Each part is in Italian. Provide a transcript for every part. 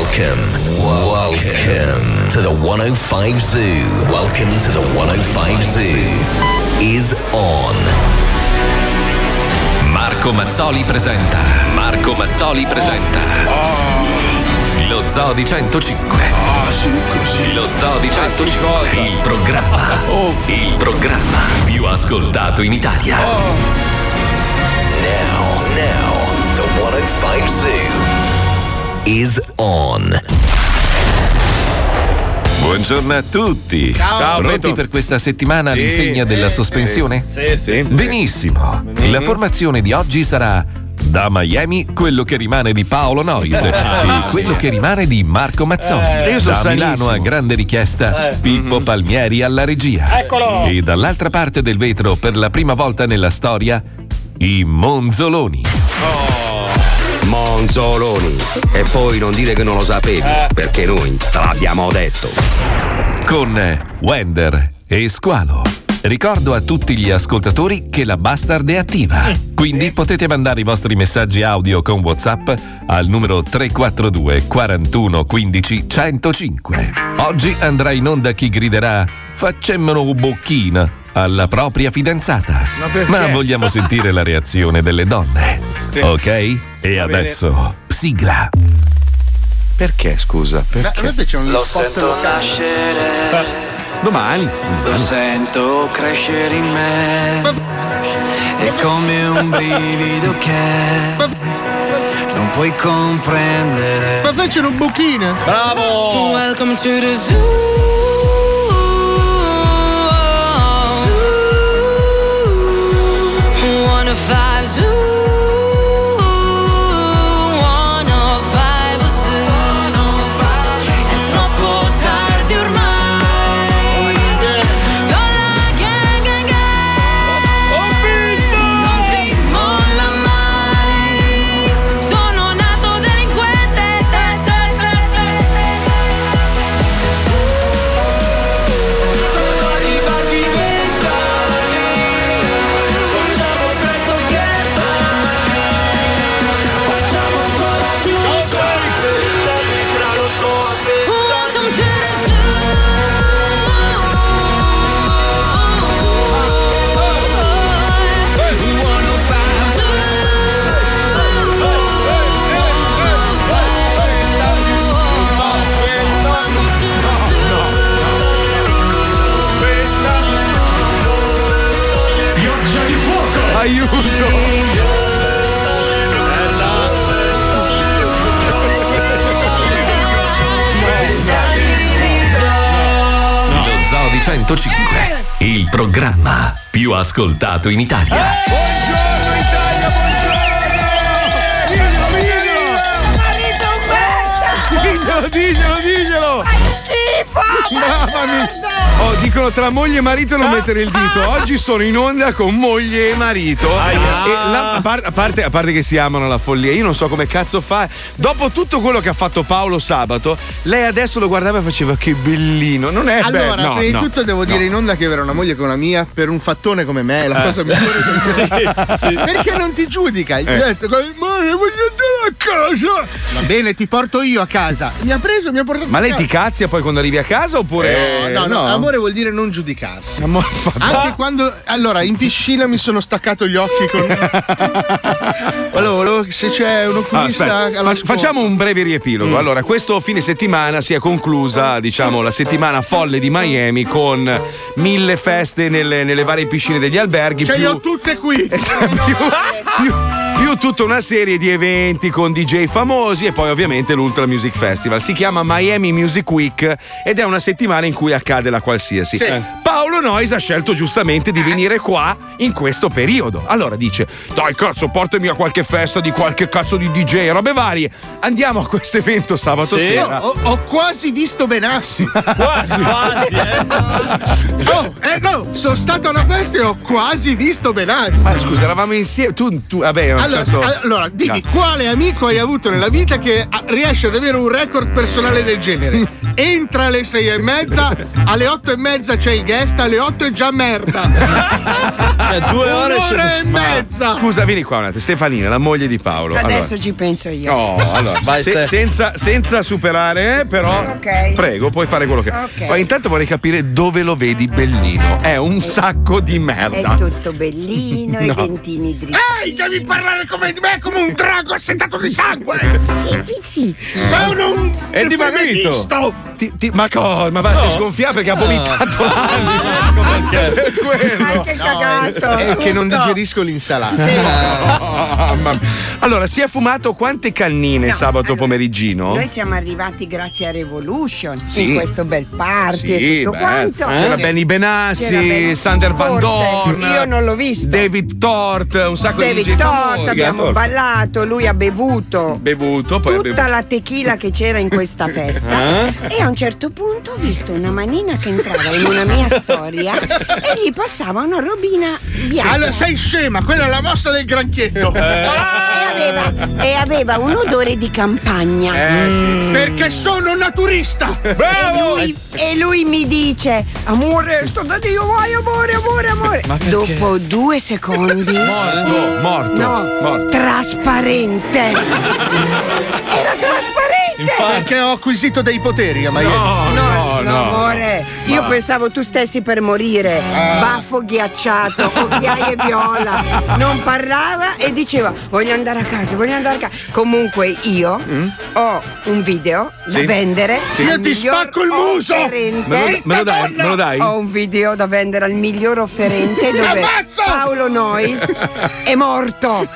Welcome, welcome to the 105 Zoo. Welcome to the 105 Zoo. Is on. Marco Mazzoli presenta. Marco Mazzoli presenta. Lo Zoo di 105. Lo Zoo di 105. Il programma. Il programma più ascoltato in Italia. Now, now, the 105 Zoo is on. Buongiorno a tutti. Ciao. Ciao, Pronti pronto? per questa settimana Sì, all'insegna della sì, sospensione? sì, sì, sì. Benissimo. La formazione di oggi sarà da Miami quello che rimane di Paolo Nois e quello che rimane di Marco Mazzoli. Eh, da Milano sanissimo. a grande richiesta Eh. Pippo Palmieri alla regia. Eccolo! E dall'altra parte del vetro per la prima volta nella storia i Monzoloni. Monzoloni. E poi non dire che non lo sapevi, perché noi te l'abbiamo detto. con Wender e Squalo. Ricordo a tutti gli ascoltatori che la Bastard è attiva, quindi potete mandare i vostri messaggi audio con WhatsApp al numero 342 41 15 105. Oggi andrà in onda chi griderà Faccemmelo un bocchino alla propria fidanzata. Ma perché? vogliamo sentire la reazione delle donne. Sì. Ok? E adesso sigla. Perché, scusa? Beh, a me piacciono gli Lo sento locali. nascere, Domani. lo sento crescere in me. È come un brivido che non puoi comprendere. Ma fecero un buchino. Bravo! Welcome to the zoo. One 105, il programma più ascoltato in Italia. Buongiorno Italia, buongiorno! Diglielo, diglielo, diglielo! Mamma mia! Oh, dicono tra moglie e marito non mettere il dito. Oggi sono in onda con moglie e marito. E la- a, par- a parte, a parte che si amano la follia, io non so come cazzo fa. Dopo tutto quello che ha fatto Paolo sabato, lei adesso lo guardava e faceva che bellino. Non è Allora, bello. No, prima no, di tutto devo no. dire in onda che avere una moglie come la mia per un fattone come me è la Eh. cosa migliore del mondo. Perché non ti giudica? Gli ho detto, ma voglio andare a casa. Va bene, ti porto io a casa. Mi ha preso, mi ha portato Ma lei casa. ti cazzi poi quando arrivi a casa oppure. No, no, no, amore vuol dire non giudicarsi. Amore, Anche quando. Allora, in piscina mi sono staccato gli occhi con. Volevo se c'è un Ah, oculista. aspetta, allo fac- facciamo un breve riepilogo. Allora, questo fine settimana si è conclusa, diciamo, la settimana folle di Miami con mille feste nelle, nelle varie piscine degli alberghi. Ce le più, ho tutte qui. più, più- più tutta una serie di eventi con DJ famosi e poi ovviamente l'Ultra Music Festival. Si chiama Miami Music Week ed è una settimana in cui accade la qualsiasi. Sì. Paolo Nois ha scelto giustamente di venire qua in questo periodo. Allora dice: Dai, cazzo, portami a qualche festa di qualche cazzo di DJ, robe varie. Andiamo a questo evento sabato Sì. sera. Ho, ho quasi visto Benassi. Quasi, quasi, Oh, eh, no, sono stato a una festa e ho quasi visto Benassi. Ma scusa, eravamo insieme. Tu, tu vabbè, Allora, so- allora, dimmi, No. quale amico hai avuto nella vita che ah, riesce ad avere un record personale del genere? Entra alle sei e mezza, alle otto e mezza c'è il guest, alle otto è già merda. due ore Un'ora e mezza. Scusa, vieni qua un attimo. Stefanina, la moglie di Paolo. Adesso Allora. ci penso io. Oh, allora, Vai, se- senza, senza superare, eh, però. Ok. Prego, puoi fare quello che. Ok. Ma intanto vorrei capire dove lo vedi bellino. È un sacco di È merda. tutto bellino, No. i dentini dritti. Ehi, devi parlare come di me, come un drago assetato di sangue. Zitti, zitti. Sono un È dimagrito. Ti- ti- ma cosa? Ma va, si sgonfia perché ha vomitato quello. Cagato. È che non digerisco l'insalata. Mia. Allora, si è fumato quante cannine No, sabato allora, pomeriggino? Noi siamo arrivati grazie a Revolution Sì. in questo bel party Sì, e tutto bello. quanto. C'era Sì. Benny Benassi, C'era Sander Van Forse. Dorn. Io non l'ho visto. David Tort, un sacco di David DJ Tort, famosi. abbiamo ballato, lui ha bevuto bevuto, poi tutta la tequila che c'era in questa festa Eh? e a un certo punto ho visto una manina che entrava in una mia storia e gli passava una robina bianca. Allora, sei scema, quella è la mossa del granchietto. E aveva, e aveva un odore di campagna. Eh, sì, sì. Perché sono naturista. E lui, e lui mi dice: Amore, sto da Dio, vai, amore, amore, amore. Dopo due secondi. Morto, morto, No, morto. trasparente. Era trasparente. Perché ho acquisito dei poteri, ma io. No, no, No, no. amore, io pensavo tu stessi per morire. Baffo ghiacciato, occhiaie viola. Non parlava e diceva: Voglio andare a casa, voglio andare a casa. Comunque io ho un video da Sì. vendere. Sì. al Io ti miglior spacco il muso! offerente. Me lo, me lo dai? Me lo dai? Ho un video da vendere al miglior offerente dove! Paolo Nois è morto.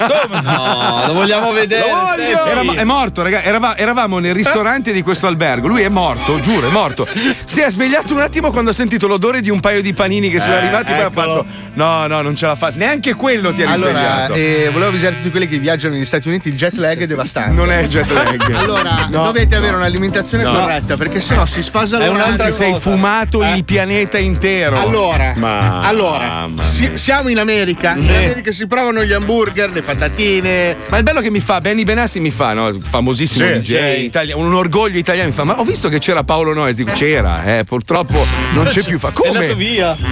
No, lo vogliamo vedere. Steffi. Era- è morto, raga. Erava- eravamo nel ristorante di questo albergo. Lui è morto, giuro, è morto. Si è svegliato un attimo quando ha sentito l'odore di un paio di panini che sono Eh, arrivati. Poi ha eccolo. fatto: No, no, non ce l'ha fatta. Neanche quello ti ha Allora, risvegliato. eh, volevo avvisare tutti quelli che viaggiano negli Stati Uniti, il jet lag è devastante. non è jet lag. Allora, No. dovete avere un'alimentazione No. corretta, perché sennò si sfasa È l'orario. un'altra Ti sei cosa. fumato Eh. il pianeta intero. Allora, Ma- allora si- siamo in America. In America si provano gli hamburger, le patatine. Ma il bello che mi fa, Benny Benassi mi fa, no? famosissimo Sì, DJ, sì. italia- un orgoglio italiano, mi fa, ma ho visto che c'era Paolo Noyes, dico c'era, eh, purtroppo non c'è più, fa È come? andato via. Eh,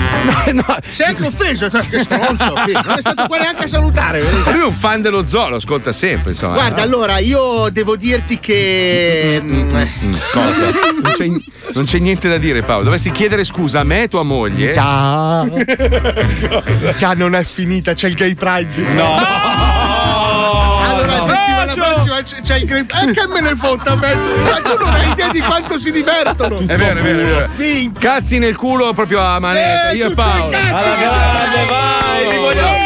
No, no, Sei anche offeso, cioè, che stronzo. sì. Non è stato qua neanche a salutare. lui è un fan dello zoo, lo ascolta sempre, insomma. Guarda, allora io devo dirti che. mm, eh, Mm, cosa? Non c'è, non c'è niente da dire, Paolo. Dovresti chiedere scusa a me e tua moglie. Ciao. Ciao, non è finita, c'è il gay pride. No. Allora, prossima c'è, il gay pride. E che me ne fotta me? Ma tu non hai idea di quanto si divertono. È vero, è vero, è vero. Minchia. Cazzi nel culo proprio a manetta. Eh, Io e Paolo. Alla sì. grande, vai, li vogliamo.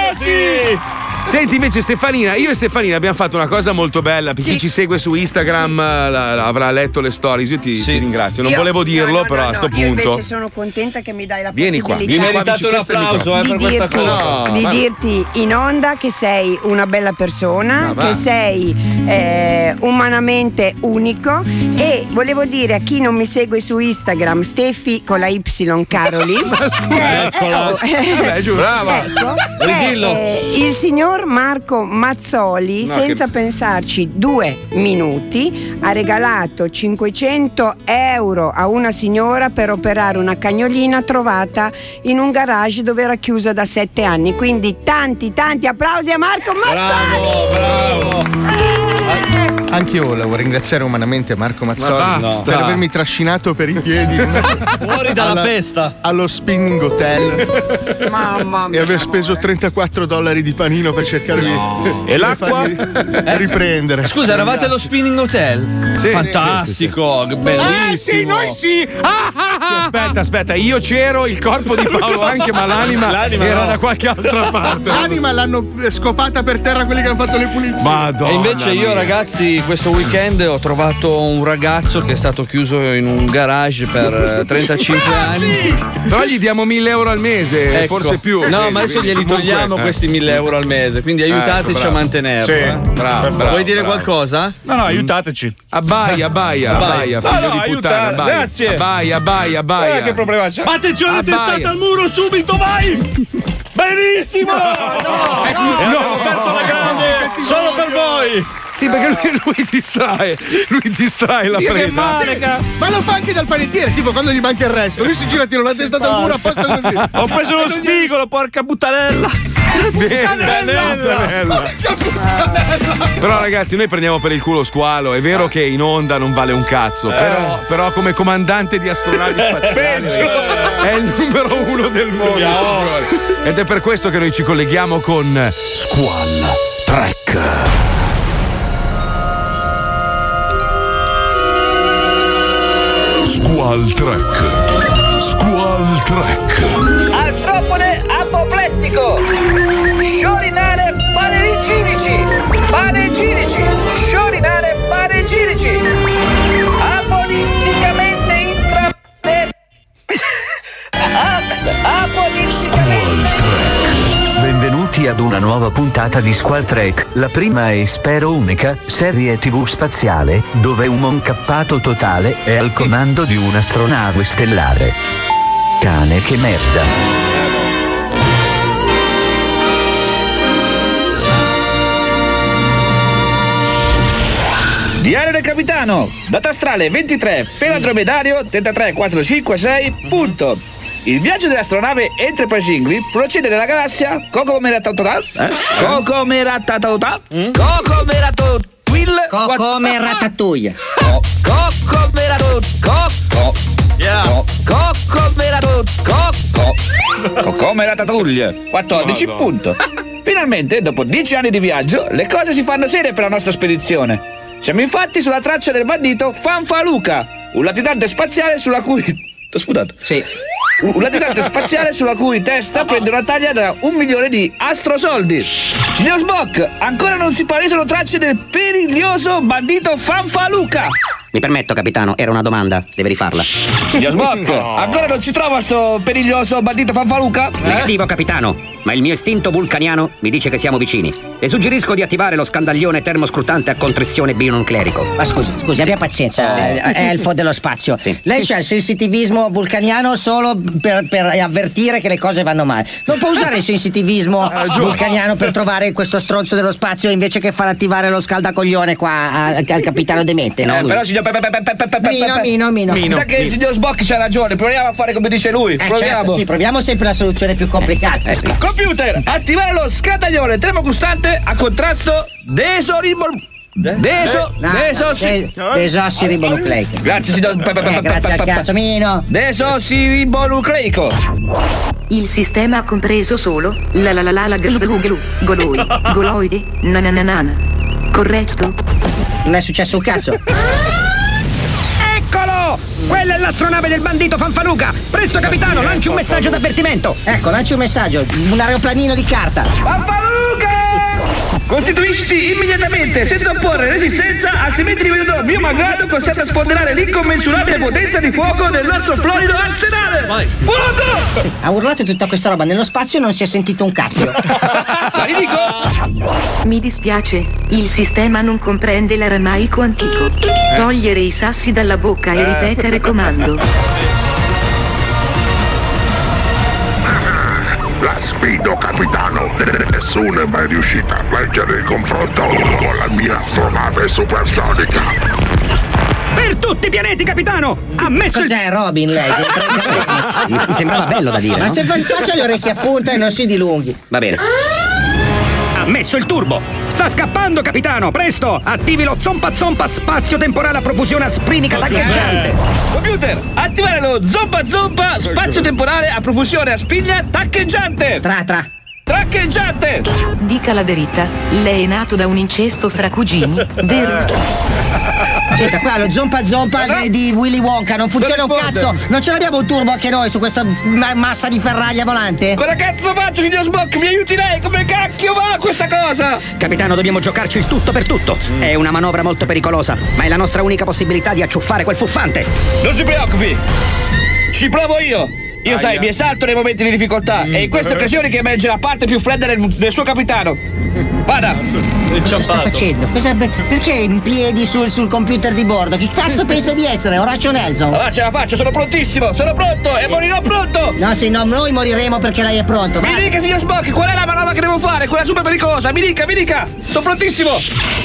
Senti invece Stefanina, io e Stefanina abbiamo fatto una cosa molto bella, per chi Sì. ci segue su Instagram eh, la- la- avrà letto le stories, io ti, Sì. ti ringrazio, non Io- volevo dirlo no, no, però no, a sto no, Io punto. invece sono contenta che mi dai la Vieni qua, possibilità Qua meritate vicino, un questo è il applauso eh, di per questa dirti, cosa. No, di ma- dirti in onda che sei una bella persona, che sei eh, umanamente unico e volevo dire a chi non mi segue su Instagram, Steffi con la Y Caroli. eh, Eccola. oh, Vabbè, giusto. Brava. Ecco, eh, il signor Marco Mazzoli, No, senza che- pensarci due minuti, ha regalato 500 euro a una signora per operare una cagnolina trovata in un garage dove era chiusa da sette anni. Quindi tanti, tanti applausi a Marco Mazzoli! Bravo, bravo. Anche io volevo ringraziare umanamente Marco Mazzoli Ma per avermi trascinato per i piedi Fuori dalla alla- festa. allo spinning hotel Mamma mia. e aver speso amore. 34 dollari di panino per cercare di, E l'acqua? farmi riprendere. Scusa, eravate allo spinning hotel? Sì, Fantastico, bellissimo. Eh sì, noi sì! Ah, ah, ah. Aspetta, aspetta, io c'ero, il corpo di Paolo anche, ma l'anima, L'anima era no. da qualche altra parte. L'anima l'hanno scopata per terra quelli che hanno fatto le pulizie. Madonna. E invece io, mia. ragazzi, Questo weekend ho trovato un ragazzo che è stato chiuso in un garage per eh, 35 anni. Però gli diamo 1000 euro al mese, Ecco. forse più. No, ma adesso glieli Comunque, togliamo eh. questi 1000 euro al mese, quindi aiutateci bravo. a mantenerlo. Sì, eh. bravo, bravo, Vuoi dire bravo. qualcosa? No, no, aiutateci. Abbaia, abbaia, abbaia, No, figlio no, di puttana, abbaia. grazie. Abbaia, abbaia, abbaia. Eh, che problema c'è? Attenzione, Abbaia. testata al muro subito, vai! Benissimo! no, ecco, no, abbiamo aperto la grande solo per voi! Sì, perché lui, lui distrae, lui distrae la Dio, che preda. male, Ma lo fa anche dal panettiere, tipo quando gli manca il resto. Lui si gira, tira la testa dal muro apposta così. Ho preso lo spigolo, porca buttanella. Bene, bella. Però ragazzi, noi prendiamo per il culo squalo. È vero che in onda non vale un cazzo, però, però come comandante di astronavi spaziali è il numero uno del mondo. Ed è per questo che noi ci colleghiamo con Squall Trek. Squall Trek. Squall Trek. Artropode apoplettico. Sciorinare panegirici. Panegirici. Sciorinare Benvenuti ad una nuova puntata di Squall Trek, la prima e spero unica serie tv spaziale, dove un moncappato totale è al comando di un'astronave stellare. Cane che merda. Diario del capitano, data astrale 23, peladromedario 33456, punto. Il viaggio dell'astronave Enterprise procede nella galassia Cocomeratatotal. Eh? Cocomeratatotal. Cocomeratatotal. Cocomeratatuia. Cocomeratatotal. Coco. Co- Cocomeratatotal. Coco. Cocomeratatotal. 14 punto. Finalmente, dopo 10 anni di viaggio, le cose si fanno serie per la nostra spedizione. Siamo infatti sulla traccia del bandito Fanfaluca, un latitante spaziale sulla cui. T'ho sputato? Sì. Un latitante spaziale sulla cui testa prende una taglia da un milione di astrosoldi. Signor Spock, ancora non si palesano tracce del periglioso bandito Fanfaluca. Mi permetto, capitano, era una domanda, deve rifarla. Signor Spock, ancora non si trova sto periglioso bandito Fanfaluca? Negativo, capitano, ma il mio istinto vulcaniano mi dice che siamo vicini. Le suggerisco di attivare lo scandaglione termoscrutante a contressione bionucleico. Ma scusi, scusi, abbia pazienza, Sì. eh, elfo dello spazio. Sì. Lei c'ha il sensitivismo vulcaniano solo per, per avvertire che le cose vanno male. Non può usare il sensitivismo vulcaniano per trovare questo stronzo dello spazio invece che far attivare lo scaldacoglione qua a- al capitano demente, no? Eh, però signor pe- pe- pe- pe- pe- pe- pe- Mino, pe- Mino, Mino. Mi sa che il signor Spock c'ha ragione, proviamo a fare come dice lui. Eh, proviamo. certo, sì, proviamo sempre la soluzione più complicata. Computer, attivare lo scandaglione termocostante a contrasto desoribol... Deso... No, Desossi... de- desossiribonucleico. Grazie signor... Eh, grazie al cazzo, Mino. Desossiribonucleico. Il sistema ha compreso solo la la la la la glu glu glu goloi, goloide, nananana. Corretto? Non è successo un cazzo. Quella è l'astronave del bandito Fanfaluca! Presto, capitano, lanci un messaggio d'avvertimento! Ecco, lanci un messaggio, un aeroplanino di carta. Fanfaluca! Costituisci immediatamente senza opporre resistenza, altrimenti diventerò mio malgrado costretto a sfonderare l'incommensurabile potenza di fuoco del nostro florido arsenale! Vai! Pronto! Ha urlato tutta questa roba nello spazio e non si è sentito un cazzo. Mi dispiace, il sistema non comprende l'aramaico antico. Togliere i sassi dalla bocca e ripetere comando. Sfido, capitano. Nessuno è mai riuscito a leggere il confronto con la mia astronave supersonica. Per tutti i pianeti, capitano! Ha messo il... Cos'è Robin lei? Mi sembrava bello da dire, Ma no? se fa- faccia le orecchie a punta e non si dilunghi. Va bene. Ha messo il turbo! Sta scappando, capitano! Presto! Attivi lo zompa zompa spazio temporale a profusione asprinica taglieggiante! Computer, attivare lo zompa zompa spazio temporale a profusione a spiglia taccheggiante! Tra tra! Taccheggiante! Dica la verità, lei è nato da un incesto fra cugini, vero? Senta, qua lo zompa zompa di, di Willy Wonka non funziona un cazzo. Non ce l'abbiamo un turbo anche noi su questa ma- massa di ferraglia volante? Cosa cazzo faccio, signor Smock? Mi aiuti lei? Come cacchio va questa cosa? Capitano, dobbiamo giocarci il tutto per tutto. È una manovra molto pericolosa, ma è la nostra unica possibilità di acciuffare quel fuffante. Non si preoccupi, ci provo io. Io sai, mi esalto nei momenti di difficoltà e in queste occasioni che emerge la parte più fredda del, del suo capitano. Vada! Cosa sta facendo? Cosa- perché in piedi sul, sul computer di bordo? Chi cazzo pensa di essere? Horacio Nelson? Allora ce la faccio, sono prontissimo, sono pronto e morirò pronto! No, sì, no, noi moriremo perché lei è pronto. Mi dica, signor Spock, qual è la manovra che devo fare? Quella super pericolosa, mi dica, mi dica! Sono prontissimo!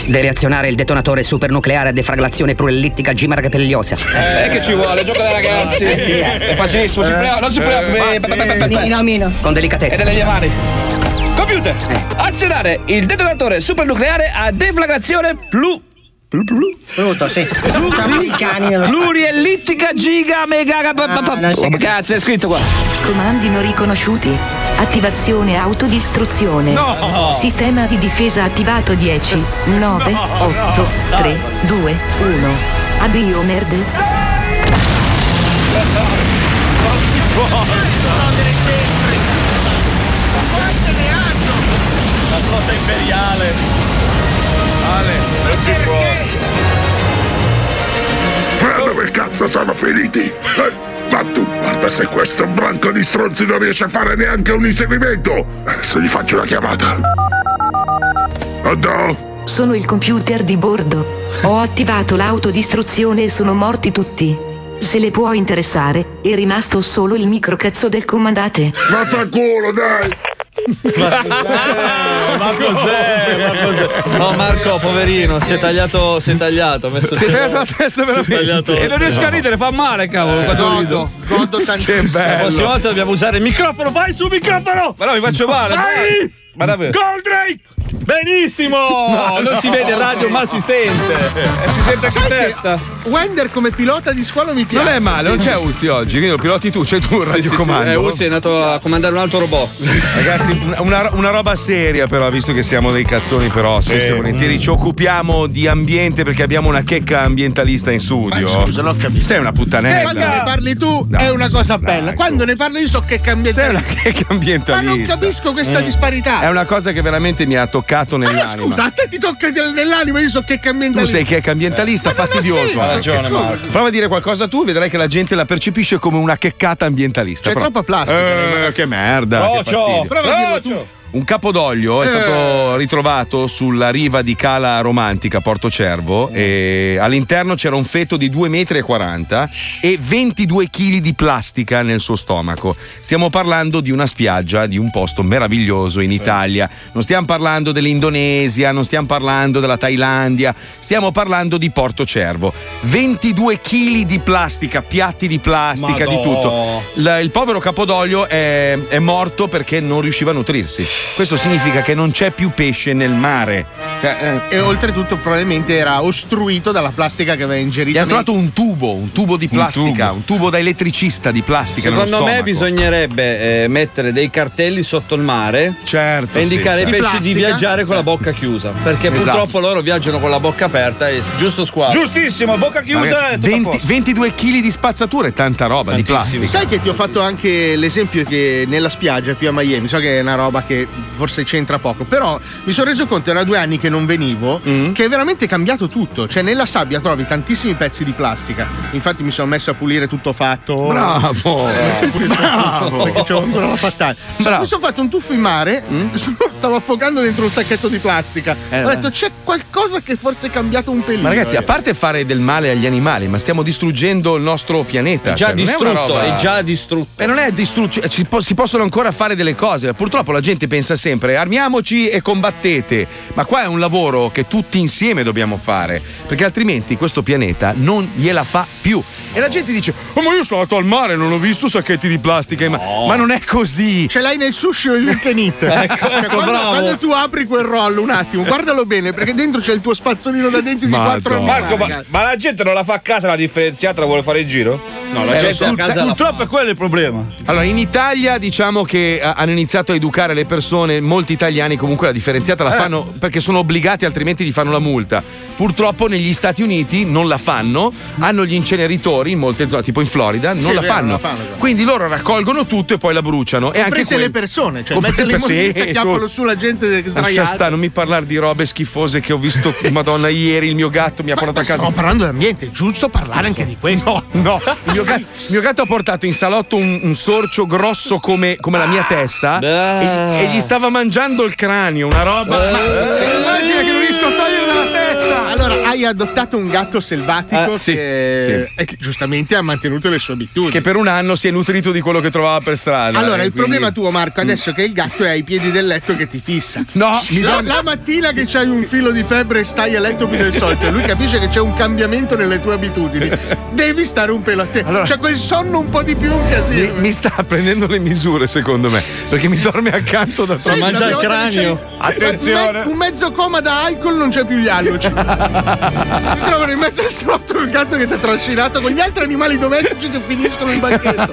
Deve azionare il detonatore supernucleare a defraglazione proellittica gimaragapelliosa. Eh, che ci vuole, gioco da ragazzi! Eh, sì, eh. È facilissimo, si preoccupi, non si preoccupi! Eh, Mino, Mino. Con delicatezza. È nelle mie mani! Computer! Azionare il detonatore supernucleare a deflagrazione plu. Plu plu plu. Brutto, sì. Pluriellittica giga mega. Come cazzo è scritto qua? Comandi non riconosciuti. Attivazione autodistruzione. No. Sistema di difesa attivato 10, 9, 8, 3, 2, 1. Addio merde. La flotta imperiale. Ale, non si può. Ma dove cazzo sono finiti? Eh, ma tu guarda se questo branco di stronzi non riesce a fare neanche un inseguimento! Adesso gli faccio una chiamata. Pronto? Sono il computer di bordo. Ho attivato l'autodistruzione e sono morti tutti. Se le può interessare, è rimasto solo il microcazzo del comandante. Vaffanculo, dai! Ma cos'è? Ma cos'è? No, Marco, poverino, si è tagliato, si è tagliato. ha Messo Si è tagliato la testa veramente. E non riesco a ridere, fa male, cavolo, quando rido. Godo, godo tantissimo. La prossima volta dobbiamo usare il microfono. Vai su microfono! Ma no, mi faccio male. Vai! Ma davvero? Goldrake! Benissimo! non si vede in radio, ma si sente. E si sente anche in testa. Wender come pilota di squalo mi piace. Non è male, non c'è Uzzi oggi, quindi lo piloti tu, c'è tu il Sì, sì, sì, radiocomando. eh, Uzzi è andato a comandare un altro robot. Ragazzi, una, una roba seria, però, visto che siamo dei cazzoni, però, spesso e volentieri ci occupiamo di ambiente perché abbiamo una checca ambientalista in studio. Ma scusa, non capisco. Sei una Eh, Quando puttanella. ne parli tu Dai, è una cosa bella. Quando ne parlo io so che cambia Sei una checca Ma ambientalista. non capisco questa Mm. disparità. È una cosa che veramente mi ha toccato Ma nell'anima. scusa, a te ti tocca nell'anima, io so che cambia Tu sei checca ambientalista, Ma non ha fastidioso. senso, Ha ragione, che? Marco. Prova a dire qualcosa tu, vedrai che la gente la percepisce come una checcata ambientalista. C'è Però- troppa plastica. Eh, che merda. che Rocio, fastidio. prova a dirlo tu. Un capodoglio è Eh. stato ritrovato sulla riva di Cala Romantica, Porto Cervo, e all'interno c'era un feto di 2,40 m e 22 kg di plastica nel suo stomaco. Stiamo parlando di una spiaggia, di un posto meraviglioso in Italia. Non stiamo parlando dell'Indonesia, non stiamo parlando della Thailandia, stiamo parlando di Porto Cervo. 22 kg di plastica, piatti di plastica, di Madò. tutto. La- il povero Capodoglio è, è morto perché non riusciva a nutrirsi. Questo significa che non c'è più pesce nel mare. Cioè, eh, E oltretutto probabilmente era ostruito dalla plastica che aveva ingerito. gli hanno nei- trovato un tubo, un tubo di plastica, un tubo, da elettricista di plastica. Secondo me bisognerebbe eh, mettere dei cartelli sotto il mare Certo, e indicare sì, ai pesci Di viaggiare con la bocca chiusa. Perché Esatto. purtroppo loro viaggiano con la bocca aperta e giusto squadro. Giustissimo, bocca chiusa Ragazzi, e tutto a 20 posto. 22 kg di spazzatura è tanta roba di plastica. Sai che ti ho fatto anche l'esempio che nella spiaggia qui a Miami, so che è una roba che forse c'entra poco, però mi sono reso conto, era due anni che non venivo, Mm. che è veramente cambiato tutto. Cioè nella sabbia trovi tantissimi pezzi di plastica. Infatti mi sono messo a pulire tutto fatto. Bravo, Mi sono messo a pulire tutto bravo. Perché c'ho ancora la fattaglia. Bravo. Mi sono fatto un tuffo in mare, stavo affogando dentro un sacchetto di plastica. Eh, ho detto c'è qualcosa che forse è cambiato un pelino. Ma ragazzi, a eh. parte fare del male agli animali, ma stiamo distruggendo il nostro pianeta. È già Cioè, distrutto, una roba- è già distrutto. E non è distrutto, cioè, si, po- si possono ancora fare delle cose. Purtroppo la gente pensa sempre armiamoci e combattete. Ma qua è un lavoro che tutti insieme dobbiamo fare. Perché altrimenti questo pianeta non gliela fa più. E la gente dice: Oh, ma io sono andato al mare, non ho visto sacchetti di plastica. in ma-". Ma non è così. Ce l'hai nel sushi o il canit. Ecco, Cioè, ecco, quando, quando tu apri quel rollo, un attimo, guardalo bene, perché dentro c'è il tuo spazzolino da denti di 4 anni. Marco, ma, ma la gente non la fa a casa la differenziata, la vuole fare in giro? No, la gente a casa la Purtroppo è quello il problema. Allora, in Italia diciamo che eh, hanno iniziato a educare le persone persone, molti italiani comunque la differenziata la Eh. fanno perché sono obbligati, altrimenti gli fanno la multa. Purtroppo negli Stati Uniti non la fanno, hanno gli inceneritori in molte zone, tipo in Florida, non Sì, la vero, fanno. non la fanno. Quindi loro raccolgono tutto e poi la bruciano. E anche quel- le persone, cioè in mezzo Comprese- immondizia sì, chiappano tu- su la gente Lascia sdraiata. stare, non mi parlare di robe schifose che ho visto, madonna, ieri il mio gatto mi ha portato a casa. Stiamo parlando d'ambiente, è giusto parlare anche di questo. No, no, il mio, gatto, il mio gatto ha portato in salotto un, un sorcio grosso come, come la mia testa e, e gli stava mangiando il cranio, una roba. Ma se immagina che non riesco a togliere dalla testa! Allora, hai adottato un gatto selvatico sì, che, sì. che giustamente ha mantenuto le sue abitudini. Che per un anno si è nutrito di quello che trovava per strada. Allora, eh, il quindi- problema tuo, Marco, adesso è che il gatto è ai piedi del letto che ti fissa. No, mi la, la mattina che c'hai un filo di febbre e stai a letto più del solito e lui capisce che c'è un cambiamento nelle tue abitudini, devi stare un pelo a te. c'è quel sonno un po' di più un casino. Mi, mi sta prendendo le misure, secondo me, perché mi dorme accanto da solo. prima volta che c'hai Un, me- un mezzo coma da alcol non c'è più gli alluci. Ti trovano in mezzo al salotto un gatto che ti ha trascinato con gli altri animali domestici che finiscono in banchetto.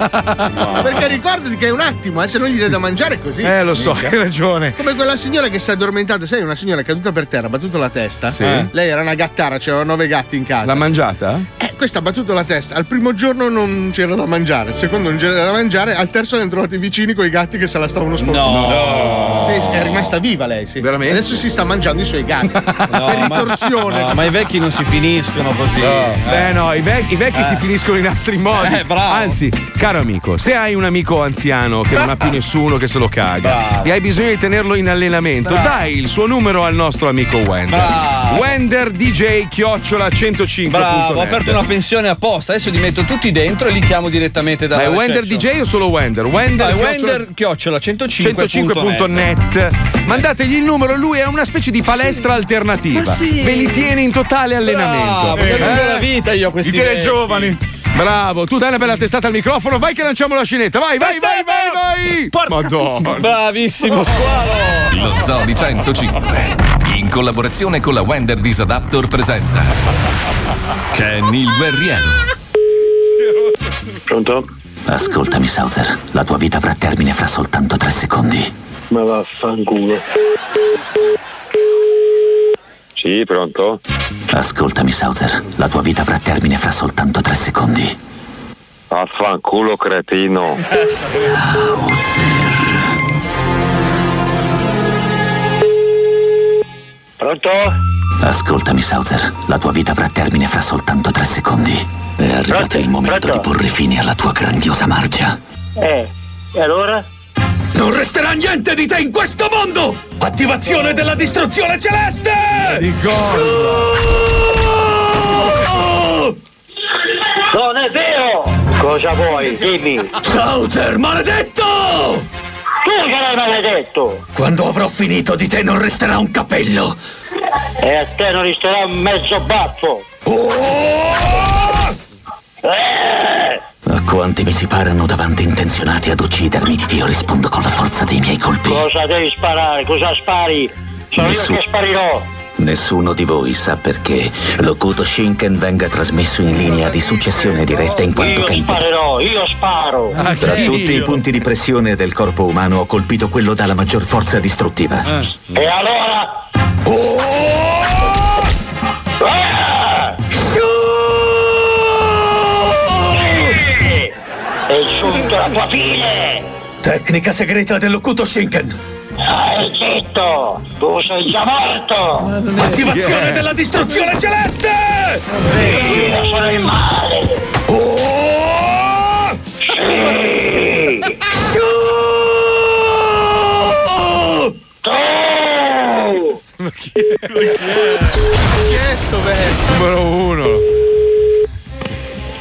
Perché ricordati che è un attimo, eh, se non gli dai da mangiare è così. Eh, lo so, Minchia. hai ragione. Come quella signora che si è addormentata, sai, una signora caduta per terra, ha battuto la testa. Sì. Lei era una gattara, c'erano nove gatti in casa. L'ha mangiata? Eh, questa ha battuto la testa. Al primo giorno non c'era da mangiare, al secondo non c'era da mangiare, al terzo ne hanno trovati i vicini con i gatti che se la stavano sporcando. No. Sì, sì, è rimasta viva lei, sì. Veramente? Adesso si sta mangiando i suoi gatti. No, per ma- ritorsione. no, ma i vecchi non si finiscono così. Eh. Beh, no, i, vec- i vecchi Eh. si finiscono in altri modi. Eh, bravo. Anzi, caro amico, se hai un amico anziano che non ha più nessuno che se lo caga e hai bisogno di tenerlo in allenamento, Bravo. dai il suo numero al nostro amico Wender. Bravo. Wender DJ chiocciola 105. Bravo, ho aperto una pensione apposta. Adesso li metto tutti dentro e li chiamo direttamente da Ma è Wender DJ o solo Wender? Wender, No, è Wender chiocciola 105. 105.net Mandategli il numero, lui è una specie di palestra alternativa. Ma sì. Ve li tiene in totale allenamento. Bravo, mi allungo la vita io a questi vecchi. giovani. Bravo, tu dai una bella testata al microfono, vai che lanciamo la scenetta. Vai, vai, vai, vai, vai. Madonna. Bravissimo, squalo. Lo Zoo di 105, in collaborazione con la Wender Disadaptor presenta Kenny il guerriero. Pronto? Ascoltami, Sauter. La tua vita avrà termine fra soltanto tre secondi. Ma vaffanculo. Sì, pronto? Ascoltami, Sauter. La tua vita avrà termine fra soltanto tre secondi. Vaffanculo cretino. Pronto? Ascoltami, Sauter. La tua vita avrà termine fra soltanto tre secondi. È arrivato il momento di porre fine alla tua grandiosa marcia. Eh, e allora? Non resterà niente di te in questo mondo! Attivazione della distruzione celeste! Non è vero! Cosa vuoi? Dimmi! Sauter, maledetto! Tu che l'hai maledetto! Quando avrò finito di te non resterà un capello! E a te non resterà un mezzo baffo! Eh! Quanti mi si parano davanti intenzionati ad uccidermi, io rispondo con la forza dei miei colpi. Cosa devi sparare? Cosa spari? Sono Nessun- io che sparirò! Nessuno di voi sa perché l'occulto Shinken venga trasmesso in linea di successione diretta in quanto Io tempo. sparerò, io sparo! Tra tutti i punti di pressione del corpo umano ho colpito quello dalla maggior forza distruttiva. E allora? Ah! Fine! Tecnica segreta dell'occulto Shinken! Stai zitto! Tu sei già morto! Attivazione della distruzione celeste! Io sono il male! Sì! Tu! Ma chi è? Chi è sto vecchio? Numero uno.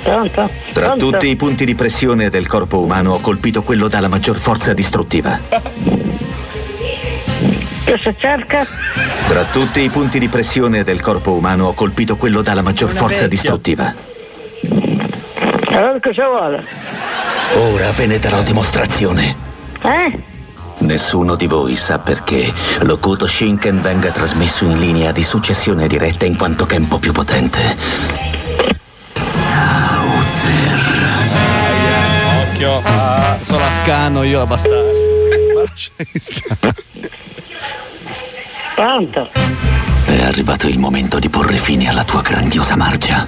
Pronto? Tra tutti i punti di pressione del corpo umano ho colpito quello dalla maggior forza distruttiva. Cosa cerca? Tra tutti i punti di pressione del corpo umano ho colpito quello dalla maggior Una forza vecchia. distruttiva. Allora cosa vuole? Ora ve ne darò dimostrazione. Eh? Nessuno di voi sa perché l'occulto Shinken venga trasmesso in linea di successione diretta in quanto tempo più potente. Ah, sono la scanno io la bastarda. Pronto? È arrivato il momento di porre fine alla tua grandiosa marcia.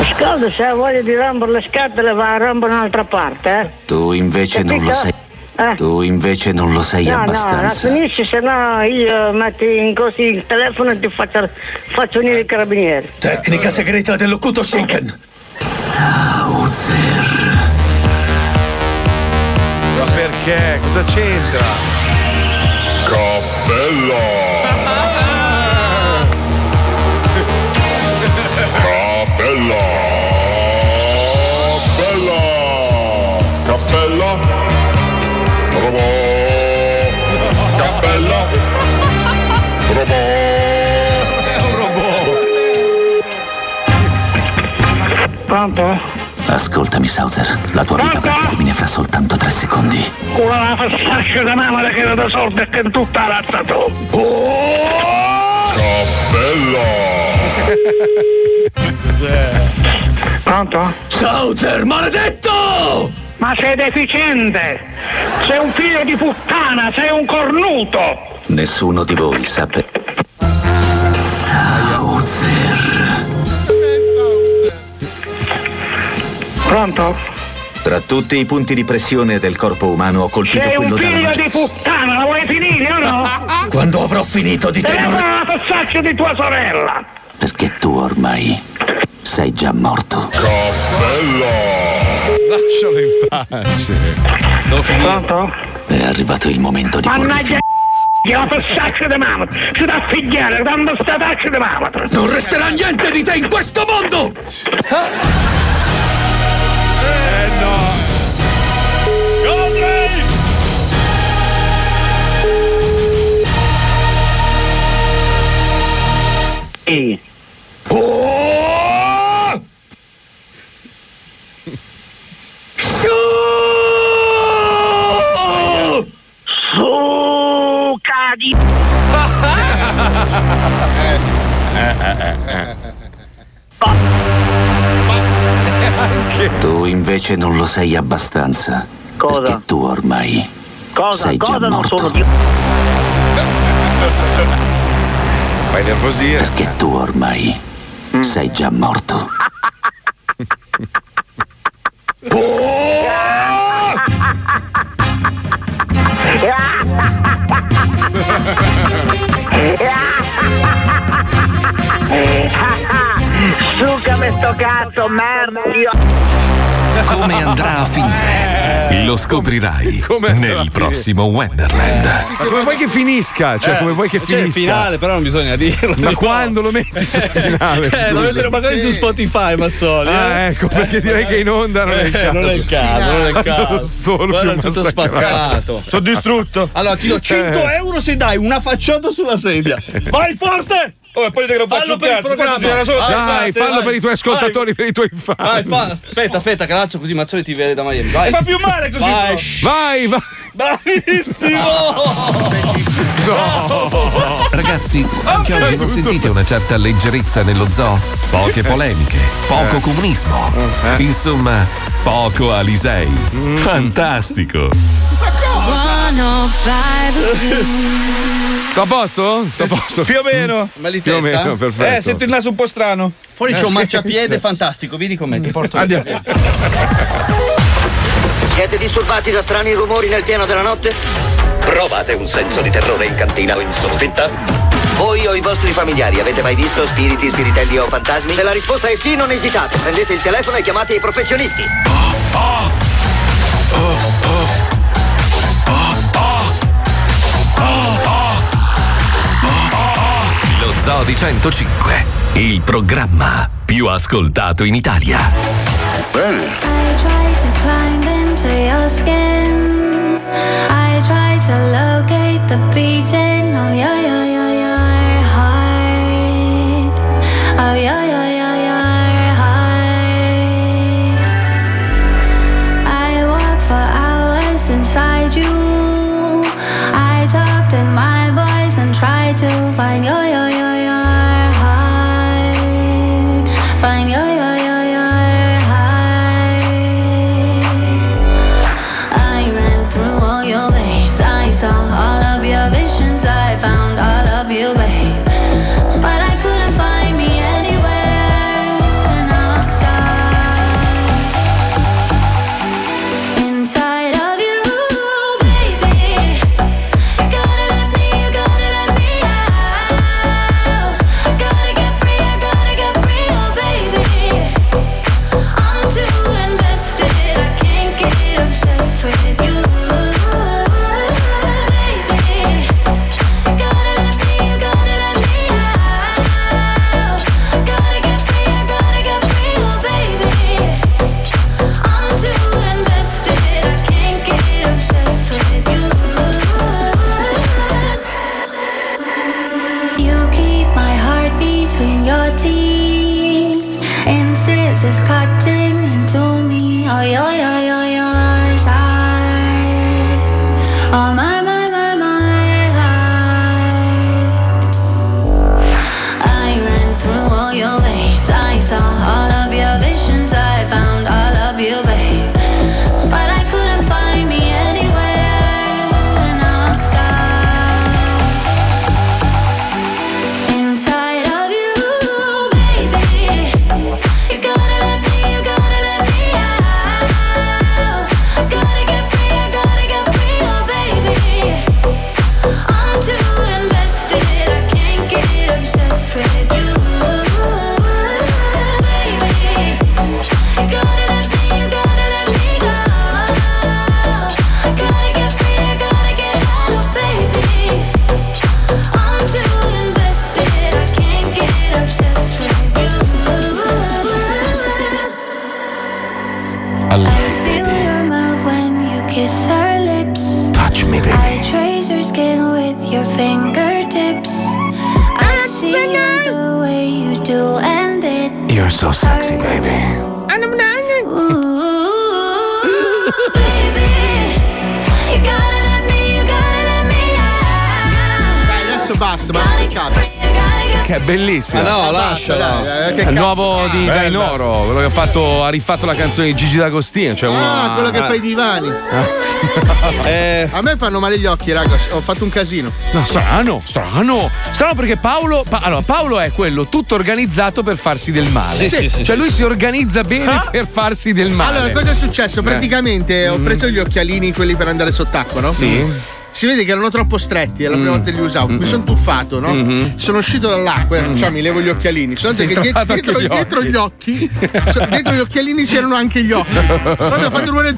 Ascolta, se hai voglia di rompere le scatole va a rompere un'altra parte, eh? Tu invece non lo Capito? sei. Eh? Tu invece non lo sei no, no, la abbastanza. finisci, se no io metti in così il telefono e ti faccio, faccio venire i carabinieri. Tecnica segreta del locuto Shinken. Perché? Cosa c'entra? Cappella! Bella! Cappella! Robot! Cappella! Robot! È un robot! Pronto? Ascoltami, Sauzer. La tua vita avrà termine fra soltanto tre secondi. Con la fassaccia da mamma che era da sordo e che in tutta la razza tu. Pronto? Sauzer, maledetto! Ma sei deficiente! Sei un figlio di puttana, sei un cornuto! Nessuno di voi sa per... Pronto? Tra tutti i punti di pressione del corpo umano ho colpito Sei un quello della figlio di puttana, la vuoi finire o no? Quando avrò finito di te non... La fassaccia di tua sorella! Perché tu ormai sei già morto. Lascialo in pace. Non Pronto? È arrivato il momento di porre Mannaggia la fassaccia di mamma! Si da figliare, quando sta taccia di mamma! Non resterà niente di te in questo mondo! Eh Sì. Oh! Su! Cadi! Tu invece non lo sei abbastanza. Cosa? Perché tu ormai Cosa? sei già Cosa non morto. Fai nervosire. Perché tu ormai sei già morto. Sucami sto cazzo, merda! Io... Come andrà a finire? Lo scoprirai nel prossimo Wonderland. Ma come vuoi che finisca? Cioè, Eh, come vuoi che c'è finisca? il finale, però non bisogna dirlo. Ma quando lo metti sul finale? Eh, lo metterò magari su Spotify, Mazzoli. eh. Ah, ecco, perché direi che in onda non è il Eh, caso. non è il caso, non è il caso. Lo storpio Guarda, tutto massacrato. spaccato. Sono distrutto. Allora, ti do 100 Eh. euro se dai una facciata sulla sedia. Vai forte! Oh, e poi dite che non faccio Fallo per il cazzo, questo programma. solo- Vai, Dai, fallo vai. per i tuoi ascoltatori, per i tuoi fan. Vai, fa. Aspetta, aspetta, che alzo così Mazzoli ti vede da Miami. Vai. E fa più male così. Vai. Vai, vai. Bravissimo! Ragazzi, anche oggi non sentite una certa leggerezza nello zoo? Poche polemiche, poco comunismo. Insomma, poco Alisei. Fantastico. Sto a posto? Sto a posto? Più o meno. Ma li Più o testa? meno, perfetto. Eh, sento il naso un po' strano. Fuori c'è un marciapiede fantastico, vieni con me, ti porto Andiamo. Siete disturbati da strani rumori nel pieno della notte? Provate un senso di terrore in cantina o in soffitta? Voi o i vostri familiari avete mai visto spiriti, spiritelli o fantasmi? Se la risposta è sì, non esitate. Prendete il telefono e chiamate i professionisti. Lo Zoo di 105, il programma più ascoltato in Italia. I try to climb into your skin. I try to locate the fatto, ha rifatto la canzone di Gigi D'Agostino. Cioè Ah, una- quello che fa i divani. Eh. A me fanno male gli occhi, raga. Ho fatto un casino. No, strano, strano. Strano perché Paolo. Pa- allora, Paolo è quello tutto organizzato per farsi del male. Sì, sì, sì, cioè, sì, lui sì. si organizza bene per farsi del male. Allora, cosa è successo? Eh. Praticamente ho Mm. preso gli occhialini, quelli per andare sott'acqua, no? Sì. Si vede che erano troppo stretti, è la prima Mm. volta che li usavo. Mi Mm. sono tuffato, no? Mhm. Sono uscito dall'acqua, cioè mi levo gli occhialini. Sei che dietro, anche gli dietro gli occhi, dietro gli occhialini c'erano anche gli occhi. Proprio ho fatto rumore.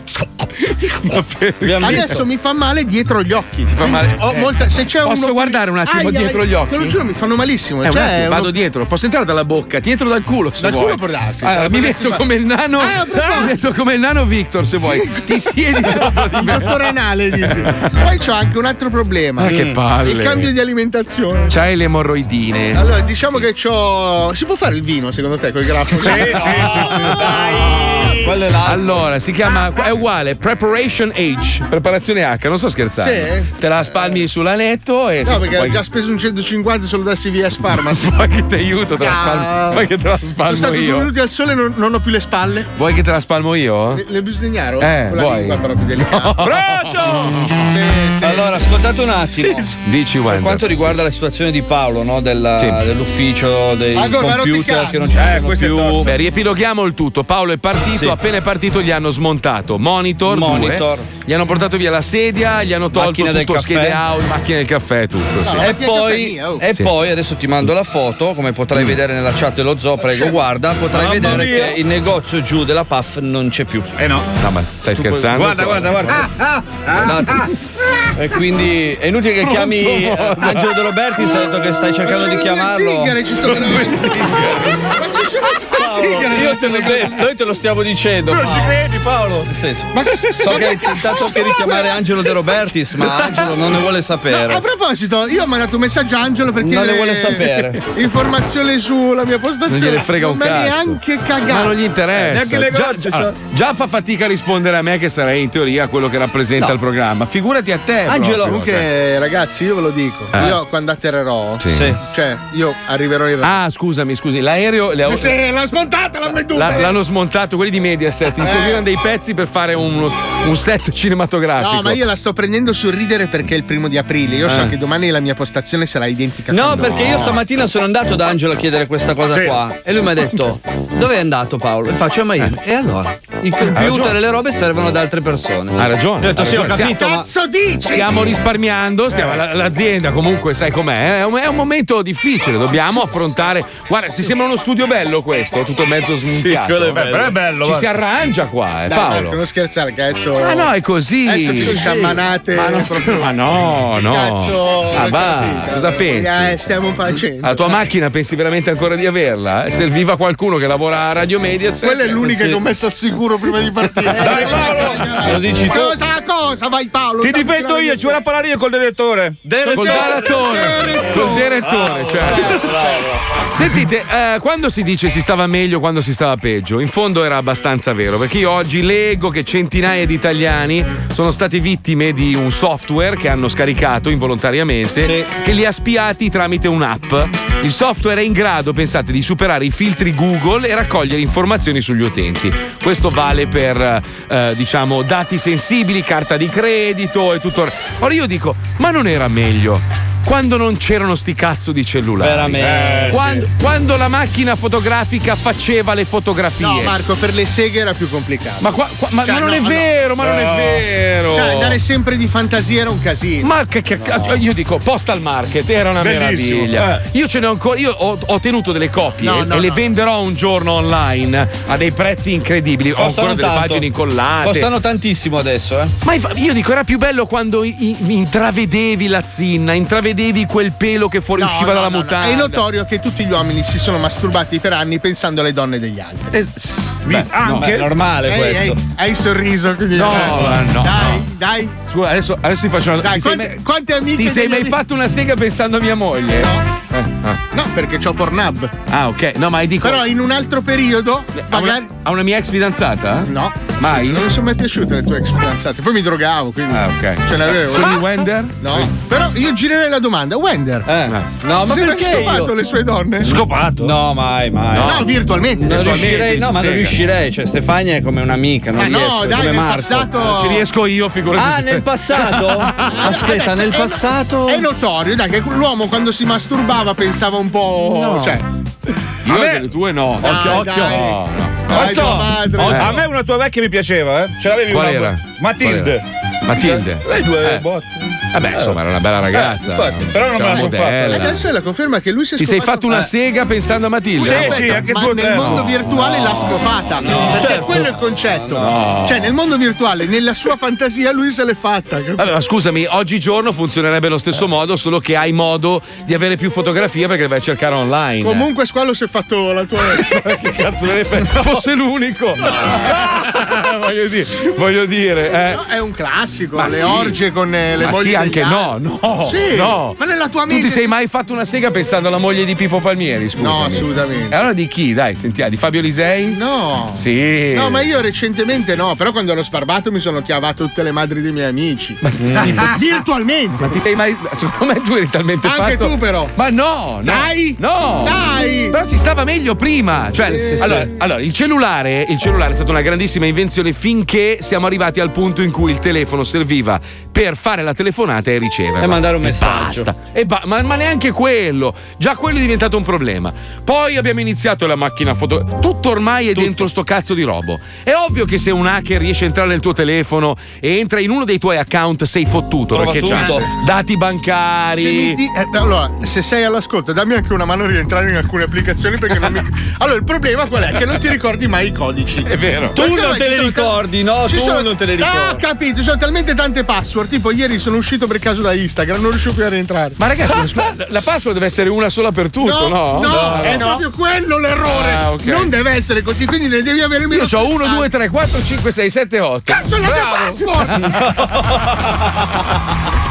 Adesso mi fa male dietro gli occhi. Ti fa male? Ho Eh. molta- se c'è Posso uno- guardare un attimo Aia, dietro gli occhi? Te lo giuro, mi fanno malissimo. Eh, cioè, attimo, uno- vado dietro, posso entrare dalla bocca, dietro dal culo se Dal vuoi. culo può darsi, Allora, dal mi metto fa. come il nano. Ah, mi metto come il nano Victor se vuoi. Ti siedi sopra di me. dottor Anale dici. Poi c'ho anche un altro problema. Ma che palle. Il cambio di alimentazione. C'hai le emorroidine. Allora, diciamo che c'ho. Si può fare il vino secondo te col grafo? Sì, sì, sì, sì. Quello è là. Allora, si chiama. È uguale, Preparation Age. Preparazione H, non sto scherzando. Sì? Te la spalmi sull'anetto e No, perché poi- ho già speso un 150 solo da CVS Pharmacy. Vuoi che ti aiuto? Te la Ah. spalmo. Vuoi che te la Sono spalmo stato due minuti al sole e non, non ho più le spalle. Vuoi che te la spalmo io? Le, le bisdegnaro? Eh, Con vuoi? lingua però più delicata. Braccio! Sì, sì. Allora, ascoltate un attimo. Dici, Per Wender. quanto riguarda la situazione di Paolo, no? Della- Sì. dell'ufficio, dei rotti computer che non ci Eh, sono più. Beh, riepiloghiamo il tutto. Paolo è partito, Sì. appena è partito gli hanno smontato monitor, Monitor. due, gli hanno portato via la sedia, gli hanno tolto Macchina del tutto caffè. schede out, macchina del caffè, tutto. sì. No, E poi, caffè mia, oh. e Sì. poi adesso ti mando la foto, come potrai vedere nella chat dello zoo, prego guarda, potrai Mamma vedere mia. che il negozio giù della PAF non c'è più. Eh no. No, ma stai scherzando? Guarda, guarda, guarda. Guardate. E quindi è inutile che chiami eh, Angelo De Roberti, se ha detto che stai cercando di chiamarlo. Zingare ci sono due zingare. Ma ci sono due zingare. Io te lo, de- noi te lo stiamo dicendo. Tu non ci credi, Paolo? Nel senso, Ma- so che hai tentato anche di chiamare Angelo De Robertis, ma Angelo non ne vuole A sapere. proposito, io ho mandato un messaggio a Angelo per Non ne vuole sapere. informazioni sulla mia postazione. Non gliene frega un non cazzo. neanche cagato. Ma non gli interessa. Neanche il già, negozio, allora, già fa fatica a rispondere a me, che sarei in teoria quello che rappresenta No. il programma. Figurati a te. Angelo, proprio, Comunque, cioè. ragazzi, io ve lo dico. Eh. Io quando atterrerò, Sì. Sì. cioè, io arriverò in Ah, scusami, scusi, l'aereo. le- se l'ha smontata la medusa! la- l'hanno smontato quelli di Mediaset. Inserivano dei pezzi per fare uno- un set cinematografico. No, ma io la sto prendendo sul ridere perché è il primo di aprile. Io so Eh. che domani la mia postazione sarà identica. No, perché io stamattina sono andato da Angelo a chiedere questa cosa Sì. qua. E lui mi ha detto: Dove è andato Paolo? E faccio, ma io. E allora? I computer ragione. e le robe servono ad altre persone. Ha ragione. Ho detto, ha sì, ho ragione. capito, ma. Cazzo dici? Stiamo risparmiando, stiamo- la- l'azienda comunque sai com'è, è un, è un momento difficile, dobbiamo affrontare. Guarda, ti sembra uno studio bello questo, tutto mezzo sminchiato. quello è Beh, però è bello. Ci guarda. si arrangia qua, eh, Dai, Paolo. Marco, non scherzare, che adesso. Ah no, è così. Adesso ti Sì. sciamanate. Ma, non- proprio- ma no, no. Cazzo, Ah, va, capito. cosa pensi? Eh, stiamo facendo. La tua macchina pensi veramente ancora di averla? Eh, Serviva qualcuno che lavora a Radio Mediaset. Quella è l'unica Sì. che ho messo al sicuro prima di partire. Dai, Paolo! Lo dici tu? Cosa? Vai Paolo. Ti difendo io, ci vuole parlare io col direttore. Col direttore, col direttore, cioè. Sentite, eh, quando si dice si stava meglio, quando si stava peggio, in fondo era abbastanza vero, perché io oggi leggo che centinaia di italiani sono stati vittime di un software che hanno scaricato involontariamente, che li ha spiati tramite un'app. Il software è in grado, pensate, di superare i filtri Google e raccogliere informazioni sugli utenti. Questo vale per, eh, diciamo, dati sensibili, carta di credito e tutto. Ora io dico, ma non era meglio? Quando non c'erano sti cazzo di cellulari. Veramente. Eh, Quando, quando la macchina fotografica faceva le fotografie. No, Marco, per le seghe era più complicato. ma qua- qua- ma Cioè, non no, è no. vero, ma non è No. vero. Cioè, andare sempre di fantasia era un casino. Ma che, che- io dico postal market era una Bellissimo, meraviglia. eh. Io ce ne ho ancora. Io ho, ho tenuto delle copie No, e no, le no. venderò un giorno online a dei prezzi incredibili. ho Costano ancora delle tanto. pagine incollate. Costano tantissimo adesso, eh. Ma io dico, era più bello quando i- i- intravedevi la zinna, intravedevi vedevi quel pelo che fuoriusciva No, no, dalla no, no. mutanda. È notorio che tutti gli uomini si sono masturbati per anni pensando alle donne degli altri. Beh, no, è normale Ehi, questo. ehi, hai sorriso, quindi No, eh, no, Dai, no. dai. Scusa, adesso, adesso ti faccio una Dai, ti sei quante, mai- quante amiche Ti sei mai ami- fatto una sega pensando a mia moglie? No. ah. No, perché c'ho Pornhub. Ah, ok. No, ma dico. Però in un altro periodo, a, una, magari. a una mia ex fidanzata? No. Mai? Non mi sono mai piaciute le tue ex fidanzate. Poi mi drogavo, quindi. Ah, ok. Ce n'avevo. Quindi Wender? No. Però io girerei la domanda. Wender. Eh. No, ma perché scopato io? le sue donne? Scopato? No, mai, mai. No, virtualmente. Non riuscirei, no, ma non riuscirei. Cioè, Stefania è come un'amica, non Ma no, riesco, è dai, come nel Marco. passato- Non ci riesco io, figurati. Ah, nel passato? Aspetta, Adesso nel è- passato. È notorio, dai, che l'uomo quando si masturbava pensava un po'. No. Cioè. Io delle tue no. Dai, occhio, occhio. dai. No, no. Dai, madre. oh, Eh. a me una tua vecchia mi piaceva, eh? Ce l'avevi Qual una era? Matilde. Qual era? Matilde. Lei due Eh. botte. Vabbè, insomma, era una bella ragazza. Eh, infatti, però non me la son modella. fatta. Adesso è la conferma che lui si è Ti sei scopato- fatto una Eh. sega pensando a Matilde? Sì, Aspetta. sì, anche o nel mondo No. virtuale l'ha scopata perché Certo. quello è il concetto No. cioè nel mondo virtuale nella sua fantasia lui se l'è fatta capito? Ma scusami, oggigiorno funzionerebbe allo stesso modo, solo che hai modo di avere più fotografie perché le vai a cercare online. comunque Squallo si è fatto la tua ex che cazzo me ne fai? Fosse l'unico. voglio dire, voglio dire eh. No, è un classico Ma le sì. orge con eh, le Ma mogli sì, anche no, no, sì, no. ma nella tua Tu mente ti sei mai fatto una sega pensando alla moglie di Pippo Palmieri? Scusa. No, assolutamente. E allora di chi? Dai, sentiamo, di Fabio Lisei? no Sì. No, ma io recentemente no, però quando ero sbarbato mi sono chiavato tutte le madri dei miei amici. Virtualmente. Ma ti sei mai. Secondo me tu eri talmente Anche fatto. tu però. Ma no, no. Dai! No! Dai! Però si stava meglio prima. Cioè, Sì, sì, allora, sì. allora, il cellulare, il cellulare è stata una grandissima invenzione finché siamo arrivati al punto in cui il telefono serviva per fare la telefonata e ricevere. E mandare un messaggio. Basta. E ba- ma, ma neanche quello. Già quello è diventato un problema. Poi abbiamo iniziato la macchina foto. Tutto ormai è dentro sto cazzo di robo. È ovvio che se un hacker riesce a entrare nel tuo telefono e entra in uno dei tuoi account sei fottuto Trova perché c'ha tutto. dati bancari. Se mi di- eh, allora, se sei all'ascolto, dammi anche una mano a rientrare in alcune applicazioni perché non mi. Allora, il problema qual è? Che non ti ricordi mai i codici. È vero. Tu Perché non te sono ricordi, no? ci Tu sono- non te Ah, ricordi. ho capito, ci sono talmente tante password. Tipo, ieri sono uscito per caso da Instagram, non riuscivo più a rientrare. Ma ragazzi, la password deve essere una sola per tutto, no? No, è proprio quello l'errore. Ah, ok. Non deve essere così, quindi ne devi avere almeno Io ho 1, 60. 2, 3, 4, 5, 6, 7, 8. Cazzo, la mia password!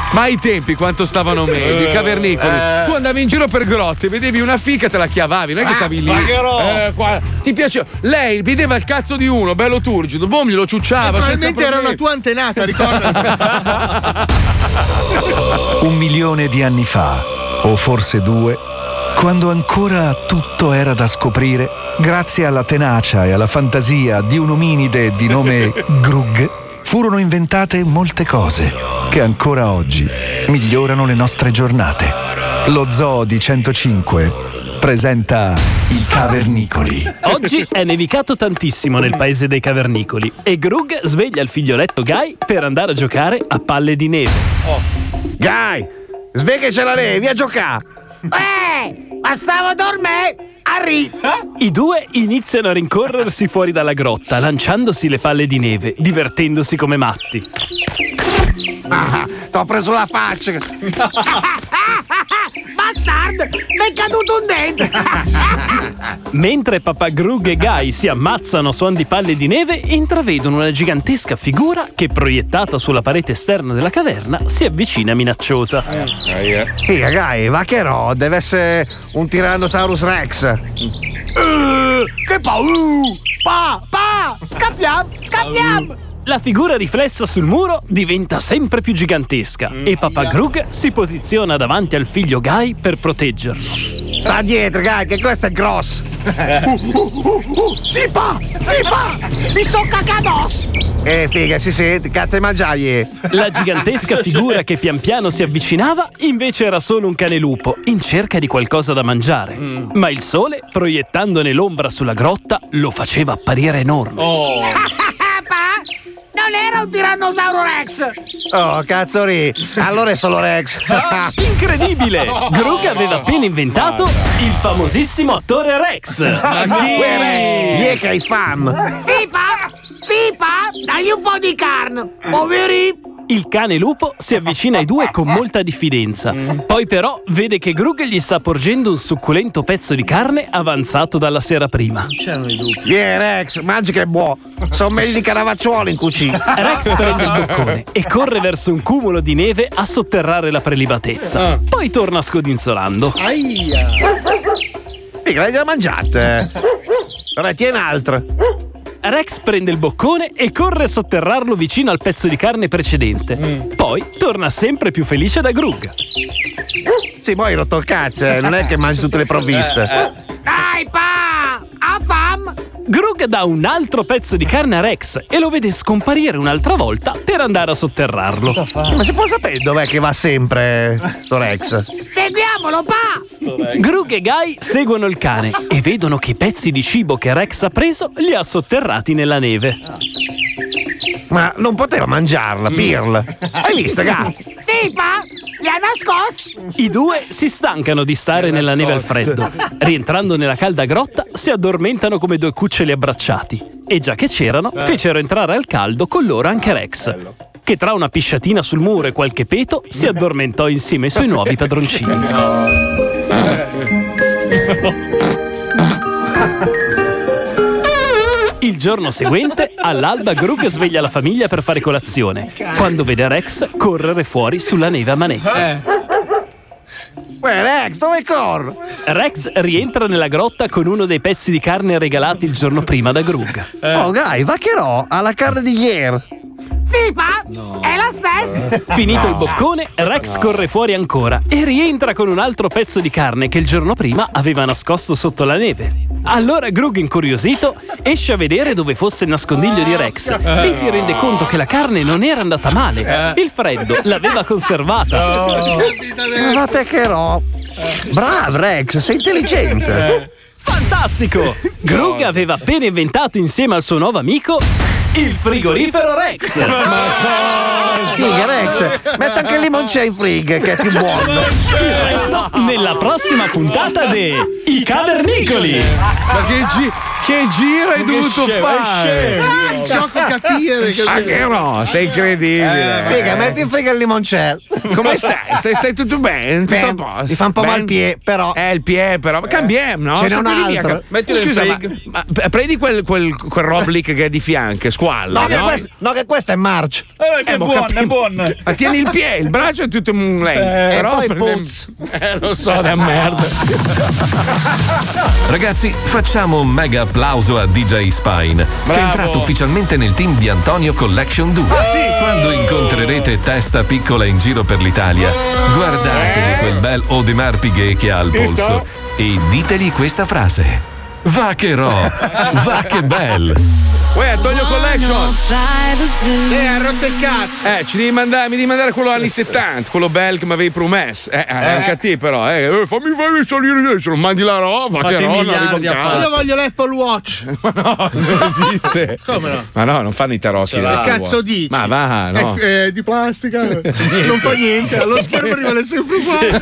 Ma ai tempi quanto stavano meglio, i cavernicoli. Eh. Tu andavi in giro per grotte, vedevi una fica, te la chiavavi, non è che Ah, stavi lì. ma che roba. Eh, qua- Ti piaceva. Lei vedeva il cazzo di uno, bello turgido, boom, glielo ciucciava. senza Probabilmente era una tua antenata, ricordati. Un milione di anni fa, o forse due, quando ancora tutto era da scoprire, grazie alla tenacia e alla fantasia di un ominide di nome Grug, furono inventate molte cose che ancora oggi migliorano le nostre giornate. Lo Zoo di 105 presenta i Cavernicoli. Oggi è nevicato tantissimo nel paese dei cavernicoli e Grug sveglia il figlioletto Guy per andare a giocare a palle di neve. Guy, sveglia la nevi a giocare. Eh, ma stavo dormendo! Arri! I due iniziano a rincorrersi fuori dalla grotta, lanciandosi le palle di neve, divertendosi come matti. Ah, t'ho preso la faccia. Bastard! Mi è caduto un dente! Mentre papà Grug e Guy si ammazzano a suon di palle di neve, intravedono una gigantesca figura che, proiettata sulla parete esterna della caverna, si avvicina minacciosa. Figa, Guy, ma che no? Deve essere un Tyrannosaurus Rex. che paura! Pa! Pa! Scappiamo! Scappiamo! La figura riflessa sul muro diventa sempre più gigantesca e papà Grug si posiziona davanti al figlio Guy per proteggerlo. Sta dietro, Guy, che questo è grosso. Si pa! Si pa! Mi so cacados! Eh, figa, si sente, cazzo di mangiaie. La gigantesca figura che pian piano si avvicinava invece era solo un cane lupo in cerca di qualcosa da mangiare. Ma il sole, proiettandone l'ombra sulla grotta, lo faceva apparire enorme. pa! Non era un tirannosauro Rex! Oh, cazzo ri. Allora è solo Rex. Incredibile! Grug aveva appena inventato il famosissimo attore Rex. Ma chi? Uè, Rex, gli è che hai fam. Si pa! Si pa! Dagli un po' di carne! Poveri! Il cane lupo si avvicina ai due con molta diffidenza. Poi però vede che Grug gli sta porgendo un succulento pezzo di carne avanzato dalla sera prima. C'erano i lupi. Vieni Rex, mangi che è buono. Sono meglio di caravacciuoli in cucina. Rex prende il boccone e corre verso un cumulo di neve a sotterrare la prelibatezza. Poi torna scodinzolando. Aia! Mica l'hai già mangiate. Vabbè, tieni un'altra. Rex prende il boccone e corre a sotterrarlo vicino al pezzo di carne precedente. Poi torna sempre più felice da Grug. Sì, poi hai rotto il cazzo, eh, non è che mangi tutte le provviste. Dai, pa! Fam! Grug dà un altro pezzo di carne a Rex e lo vede scomparire un'altra volta per andare a sotterrarlo. Ma si può sapere dov'è che va sempre sto Rex? Seguiamolo, pa! Grug e Guy seguono il cane e vedono che i pezzi di cibo che Rex ha preso li ha sotterrati nella neve. Ma non poteva mangiarla, pirla. Hai visto, Ga? Sì, pa! Li ha nascosti! I due si stancano di stare nella neve al freddo. Rientrando nella calda grotta, si addormentano come due cuccioli abbracciati. E già che c'erano, Eh. fecero entrare al caldo con loro anche Rex. Che tra una pisciatina sul muro e qualche peto si addormentò insieme ai suoi nuovi padroncini. Il giorno seguente, all'alba, Grug sveglia la famiglia per fare colazione. Quando vede Rex correre fuori sulla neve a manetta. Uè, Rex, dove corro? Rex rientra nella grotta con uno dei pezzi di carne regalati il giorno prima da Grug. Oh, Gai, vaccherò alla carne di ieri. Sì, pa! È la stessa! Finito il boccone, Rex corre fuori ancora e rientra con un altro pezzo di carne che il giorno prima aveva nascosto sotto la neve. Allora Grug, incuriosito, esce a vedere dove fosse il nascondiglio di Rex e si rende conto che la carne non era andata male. Il freddo l'aveva conservata. Ma te che ro. Bravo, Rex, sei intelligente. Fantastico! Grug aveva appena inventato insieme al suo nuovo amico il frigorifero Rex. Figa, Rex, metti anche il limoncello in frig, che è più buono. Il resto nella prossima puntata di I Cavernicoli. Ma che, gi- che giro hai Che dovuto scemo, è fare? scemo. il gioco capire che Ah, che no, sei incredibile. Figa, metti in frigo il limoncello. Come stai? Stai, stai tutto bene? Tutto Bene, a posto? mi fa un po' mal piede, però. Eh, il piede, però. Ma cambiamo, no? Ce n'è un altro. Mettilo in Scusa, frig. ma, ma prendi quel, quel, quel roblick che è di fianco, squalla. No, che no? questo, no, che questo è March. Eh, che boh, buono, è buono. Ma tieni il piede, il braccio è tutto un lento. Eh, però poi puzz. Eh, lo so, da merda. Ragazzi, facciamo un mega applauso a DJ Spine, che Bravo. è entrato ufficialmente nel team di Antonio Collection 2. Ah, sì? Quando incontrerete testa piccola in giro per l'Italia, guardatevi quel bel Audemars Piguet che ha al polso e ditegli questa frase. Va che ro, va che bel. Uè, Antonio Collection. Eh, ha rotto il cazzo. Eh, ci devi mandare, mi devi mandare quello anni 70, quello bel che mi avevi promesso. Eh, è un cattivo però, eh. Eh, fammi fammi salire non mandi la roba, Fatti che roba. Io voglio l'Apple Watch. Ma no, non esiste. Come no? Ma no, non fanno i tarocchi. Che cazzo dici? Ma va, no. È, è di plastica, non fa niente, allo schermo rimane sempre uguale.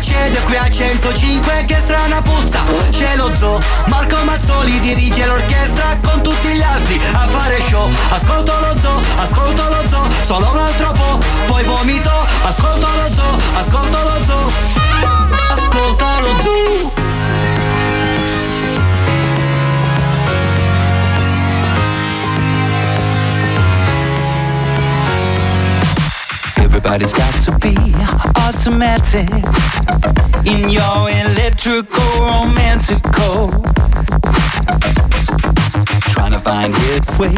Succede qui a 105? Che strana puzza. C'è lo zoo Marco Mazzoli dirige l'orchestra Con tutti gli altri a fare show. Ascolto lo zoo, ascolto lo zoo Solo un altro po', poi vomito Ascolto lo zoo, ascolto lo zoo. Ascolta lo zoo Everybody's got to be automatic in your electrical romantical. Trying to find its way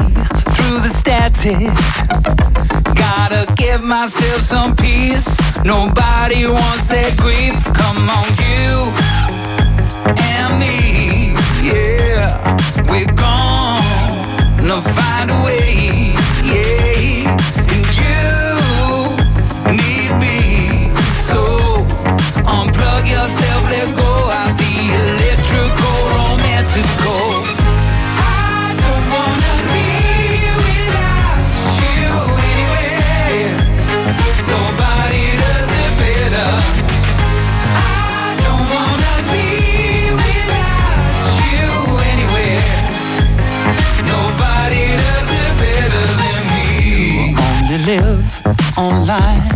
through the static. Gotta give myself some peace. Nobody wants that grief. Come on, you and me. Yeah, we're gonna find a way. Online.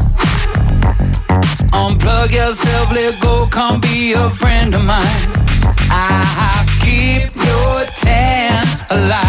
Unplug yourself, let go, come be a friend of mine. I keep your tan alive.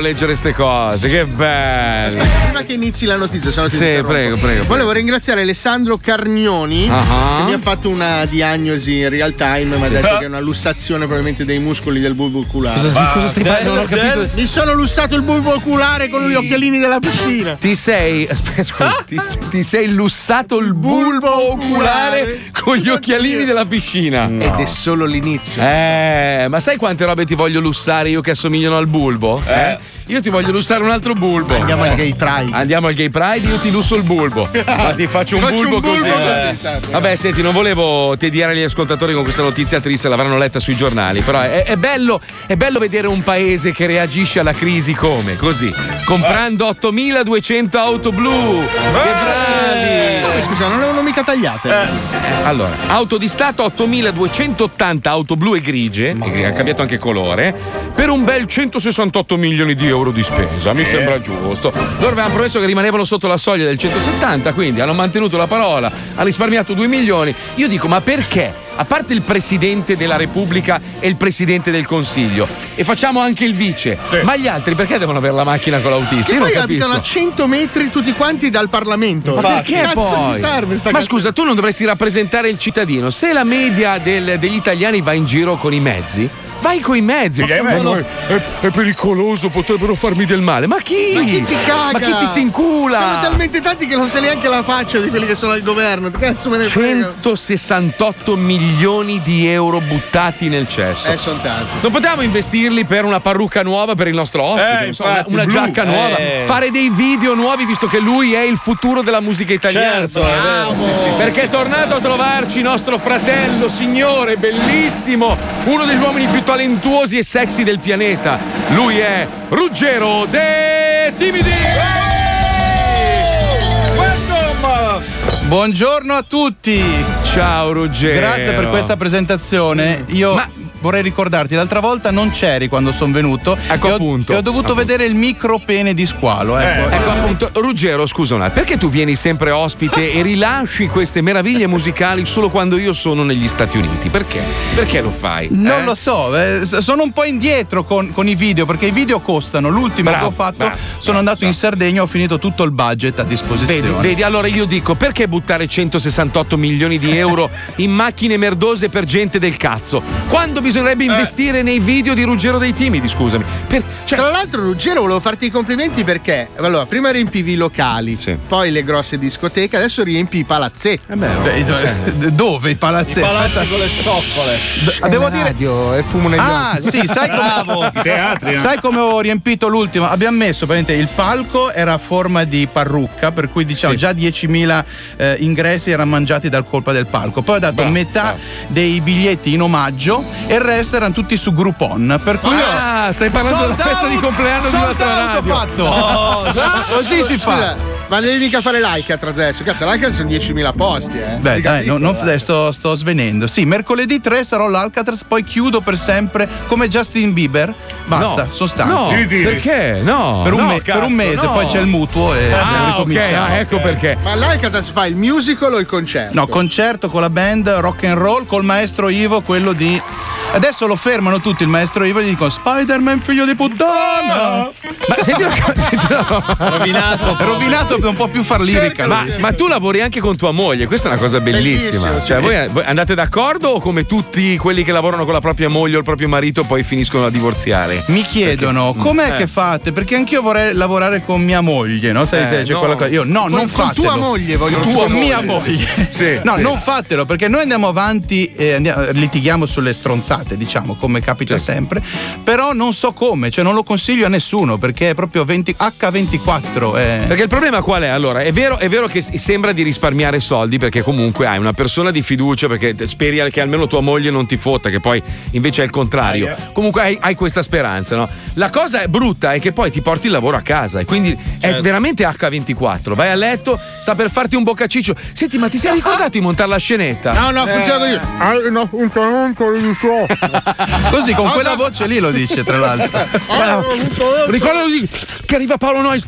Bello leggere ste cose, che bello. Prima che inizi la notizia, se no ti Sì, interrompo. prego, prego. Volevo ringraziare Alessandro Carnioni Ah. che mi ha fatto una diagnosi in real time. Mi ha Sì. detto che è una lussazione probabilmente dei muscoli del bulbo oculare. Cosa- di cosa stai parlando? Non ho capito. Mi sono lussato il bulbo oculare con gli occhialini della piscina. Ti sei, aspetta, scusa, ti, ti sei lussato il bulbo oculare con gli occhialini della piscina. Ed è solo l'inizio. Eh, ma sai quante robe ti voglio lussare io che assomigliano al bulbo? Eh? Io ti voglio lussare un altro bulbo. Andiamo al Eh. Gay Pride. Andiamo al Gay Pride, io ti lusso il bulbo. Ma ti faccio un faccio bulbo, un bulbo così. così, eh. certo. Vabbè, senti, non volevo tediare gli ascoltatori con questa notizia triste, l'avranno letta sui giornali. Però è, è bello, è bello vedere un paese che reagisce alla crisi come? Così. Comprando 8200 auto blu. Che bravi! Come, scusa, non avevano mica tagliate. Allora, auto di Stato 8280 auto blu e grigie, che ha cambiato anche colore, per un bel 168 milioni di euro di spesa. Mi sembra giusto. Loro avevano promesso che rimanevano sotto la soglia del 170, quindi hanno mantenuto la parola, ha risparmiato 2 milioni. Io dico, ma perché? A parte il presidente della Repubblica e il presidente del Consiglio, e facciamo anche il vice, ma gli altri perché devono avere la macchina con l'autista? Che Io non poi abitano a capisco. 100 metri tutti quanti dal Parlamento. Ma perché che cazzo poi? serve sta Ma cazzo- scusa, tu non dovresti rappresentare il cittadino. Se la media del- degli italiani va in giro con i mezzi, vai con i mezzi. Ma vero. no, è, è pericoloso, potrebbero farmi del male. Ma chi? Ma chi ti caga? Ma chi ti si incula? Sono talmente tanti che non sai neanche la faccia di quelli che sono al governo. Cazzo me ne frega. 168 milioni di euro buttati nel cesso. Eh, sono tanti. Non potevamo investirli per una parrucca nuova per il nostro ospite, Eh, non so, infatti, una blu. giacca nuova, Eh. fare dei video nuovi visto che lui è il futuro della musica italiana. Certo, è vero. Bravo. Sì, sì, Perché sì. è tornato a trovarci nostro fratello, signore, bellissimo, uno degli uomini più talentuosi e sexy del pianeta. Lui è Ruggero De Timidi. Buongiorno a tutti. Ciao Ruggero. Grazie per questa presentazione. Io vorrei ricordarti, l'altra volta non c'eri quando sono venuto. Ecco e ho, appunto. e ho dovuto Appunto. vedere il micro pene di squalo. Ecco. Ecco appunto, Ruggero, scusa un attimo, perché tu vieni sempre ospite e rilasci queste meraviglie musicali solo quando io sono negli Stati Uniti? Perché? Perché lo fai? Non eh? lo so, eh, sono un po' indietro con, con i video perché i video costano. L'ultimo Bravo, che ho fatto, bravo, sono andato in Sardegna, ho finito tutto il budget a disposizione. Vedi, vedi, allora io dico perché buttare 168 milioni di euro in macchine merdose per gente del cazzo? Quando bisognerebbe investire nei video di Ruggero dei Timidi, scusami. Per- cioè- Tra l'altro, Ruggero, volevo farti i complimenti perché allora, prima riempivi i locali, poi le grosse discoteche, adesso riempi i palazzetti. Beh, do- dove i palazzetti? I palazzi con le zoccole. È devo dire radio, è fumo negli Ah, occhi. sì, sai come teatri, eh. Sai come ho riempito l'ultimo? Abbiamo messo praticamente il palco era a forma di parrucca, per cui diciamo Sì. già 10.000 eh, ingressi erano mangiati dal colpa del palco. Poi ho dato Bravo, metà bravo. dei biglietti in omaggio e il resto erano tutti su Groupon. Per cui Ah, io- stai parlando della festa di compleanno di un'altra radio. fatto. No, Così si fa. scusa, Ma devi mica fare l'Icat adesso. Cazzo, l'Icat sono 10.000 posti, eh. Beh, Mica dai, non- eh. sto, sto svenendo. Sì, mercoledì 3 sarò all'Alcatraz, poi chiudo per sempre come Justin Bieber. Basta, No. sono stanco. No, perché? No, Per un, no, me- per un cazzo, mese, no. poi c'è il mutuo e Ah, devo ricominciare. ok, ah, ecco perché. Ma l'Icat fa il musical o il concerto? No, concerto con la band rock and roll col maestro Ivo, quello di Adesso lo fermano tutti, il maestro Ivo, e gli dicono Spider-Man figlio di puttana. Ma senti una cosa, senti una cosa. Rovinato. Rovinato per un po' più far lirica. Ma, lui. ma tu lavori anche con tua moglie, questa è una cosa bellissima. Bellissimo, Cioè, sì. voi, voi andate d'accordo o come tutti quelli che lavorano con la propria moglie o il proprio marito poi finiscono a divorziare? Mi chiedono com'è Eh. che fate? Perché anch'io vorrei lavorare con mia moglie, no? Sai, Eh, sai, c'è no. quella cosa. Io no, Con- non con fatelo. tua moglie, voglio Con tua mia moglie. moglie. Sì, no, sì. non fatelo perché noi andiamo avanti e andiamo- litighiamo sulle stronzate, diciamo, come capita sempre. Però non so come, cioè non lo consiglio a nessuno perché è proprio 20 H24. è- Perché il problema qual è? Allora, è vero, è vero che sembra di risparmiare soldi perché comunque hai una persona di fiducia perché speri che almeno tua moglie non ti fotta, che poi invece è il contrario. Comunque hai, hai questa speranza, no? La cosa brutta è che poi ti porti il lavoro a casa e quindi è veramente H24. Vai a letto, sta per farti un boccaciccio. Senti, ma ti sei ricordato di montare la scenetta? No, no, funziona così. Ah, no, un talento di suo. Così con Cosa? quella voce lì lo dice, tra l'altro. Ah, Ricordalo di che arriva Paolo Nois.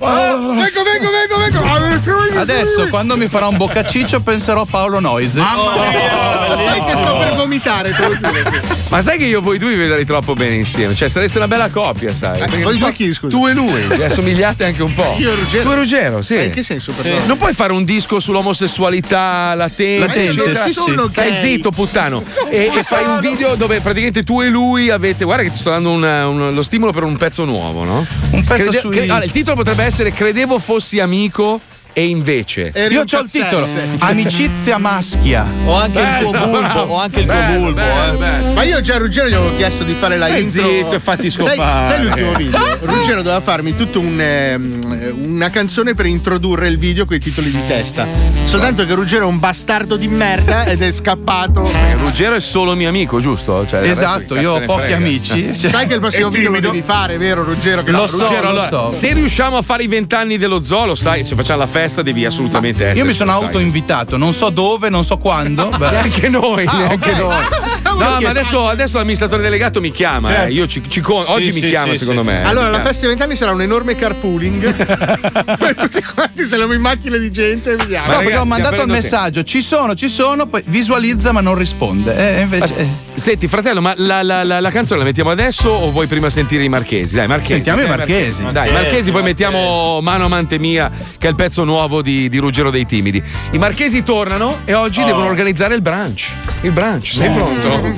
Ah, Vengo, vengo, vengo, vengo. Ah, vengo. Adesso quando mi farà un boccaciccio penserò a Paolo Noise. Sai che sto per vomitare, te lo giuro. Ma sai che io voi due vi vedrei troppo bene insieme? Cioè, sareste una bella coppia, sai? Eh, voi due chi, scusa? Tu e lui, vi assomigliate anche un po'. Io e Ruggero? Tu e Ruggero, sì. Ma in che senso, perdona? Non puoi fare un disco sull'omosessualità latente, Latente, sì, sì. Stai zitto, puttano. E, e fai un video dove praticamente tu e lui avete. Guarda che ti sto dando una- un- lo stimolo per un pezzo nuovo, no? Un pezzo sui- allora, il titolo potrebbe essere Credevo fossi amico e invece. Io ho il titolo Amicizia maschia. O anche il tuo Bello, bulbo, bravo. o anche il tuo Bello, bulbo. bello, eh. bello. Ma io già a Ruggero gli avevo chiesto di fare la Stai intro. zitto e fatti Sai- scopare. Sai, l'ultimo video? Ruggero doveva farmi tutta un, ehm, una canzone per introdurre il video con i titoli di testa. Soltanto che Ruggero è un bastardo di merda ed è scappato. Perché Ruggero è solo mio amico, giusto? Cioè, Esatto, io ho pochi frega. amici. Sai che il prossimo video lo devi fare, vero Ruggero? Che Lo no, so, Ruggero, allora, so. se riusciamo a fare i vent'anni dello zoo, lo sai, se facciamo la festa devi assolutamente essere. Io mi sono autoinvitato, non so dove, non so quando. beh. Neanche noi, Ah, neanche ok. noi. Stavo No, ma adesso, adesso l'amministratore delegato mi chiama. Certo. eh. Io ci, ci con- oggi mi sì, chiama, sì, secondo sì. me. Allora, Mi la festa dei vent'anni sarà un enorme carpooling. Tutti quanti saliamo in macchine di gente e vediamo. No, perché ragazzi, ho mandato il messaggio, ci sono, ci sono, poi visualizza ma non risponde. Eh, invece, eh. Senti, fratello, ma la, la- la- la canzone la mettiamo adesso o vuoi prima sentire i marchesi? Dai, marchesi. Sentiamo i Dai, Marchesi. Dai, marchesi, poi mettiamo Mano Amante Mia, che è il pezzo nuovo di, di Ruggero dei Timidi. I marchesi tornano e oggi devono organizzare il brunch. Il brunch, sei pronto?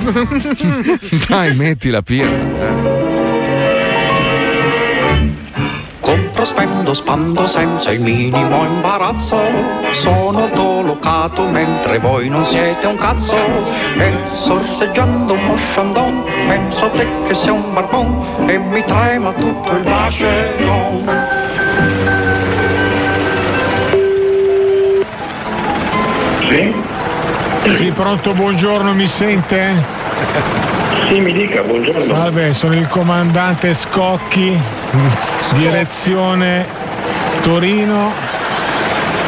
Dai, metti la pirla. Compro, spendo, spando senza il minimo imbarazzo. Sono autolocato mentre voi non siete un cazzo. E sorseggiando uno sciandon, penso a te che sei un barbon e mi trema tutto il vacheron. Sì? Sì, pronto, buongiorno, mi sente? Sì, mi dica, buongiorno. Salve, sono il comandante Scocchi, direzione Torino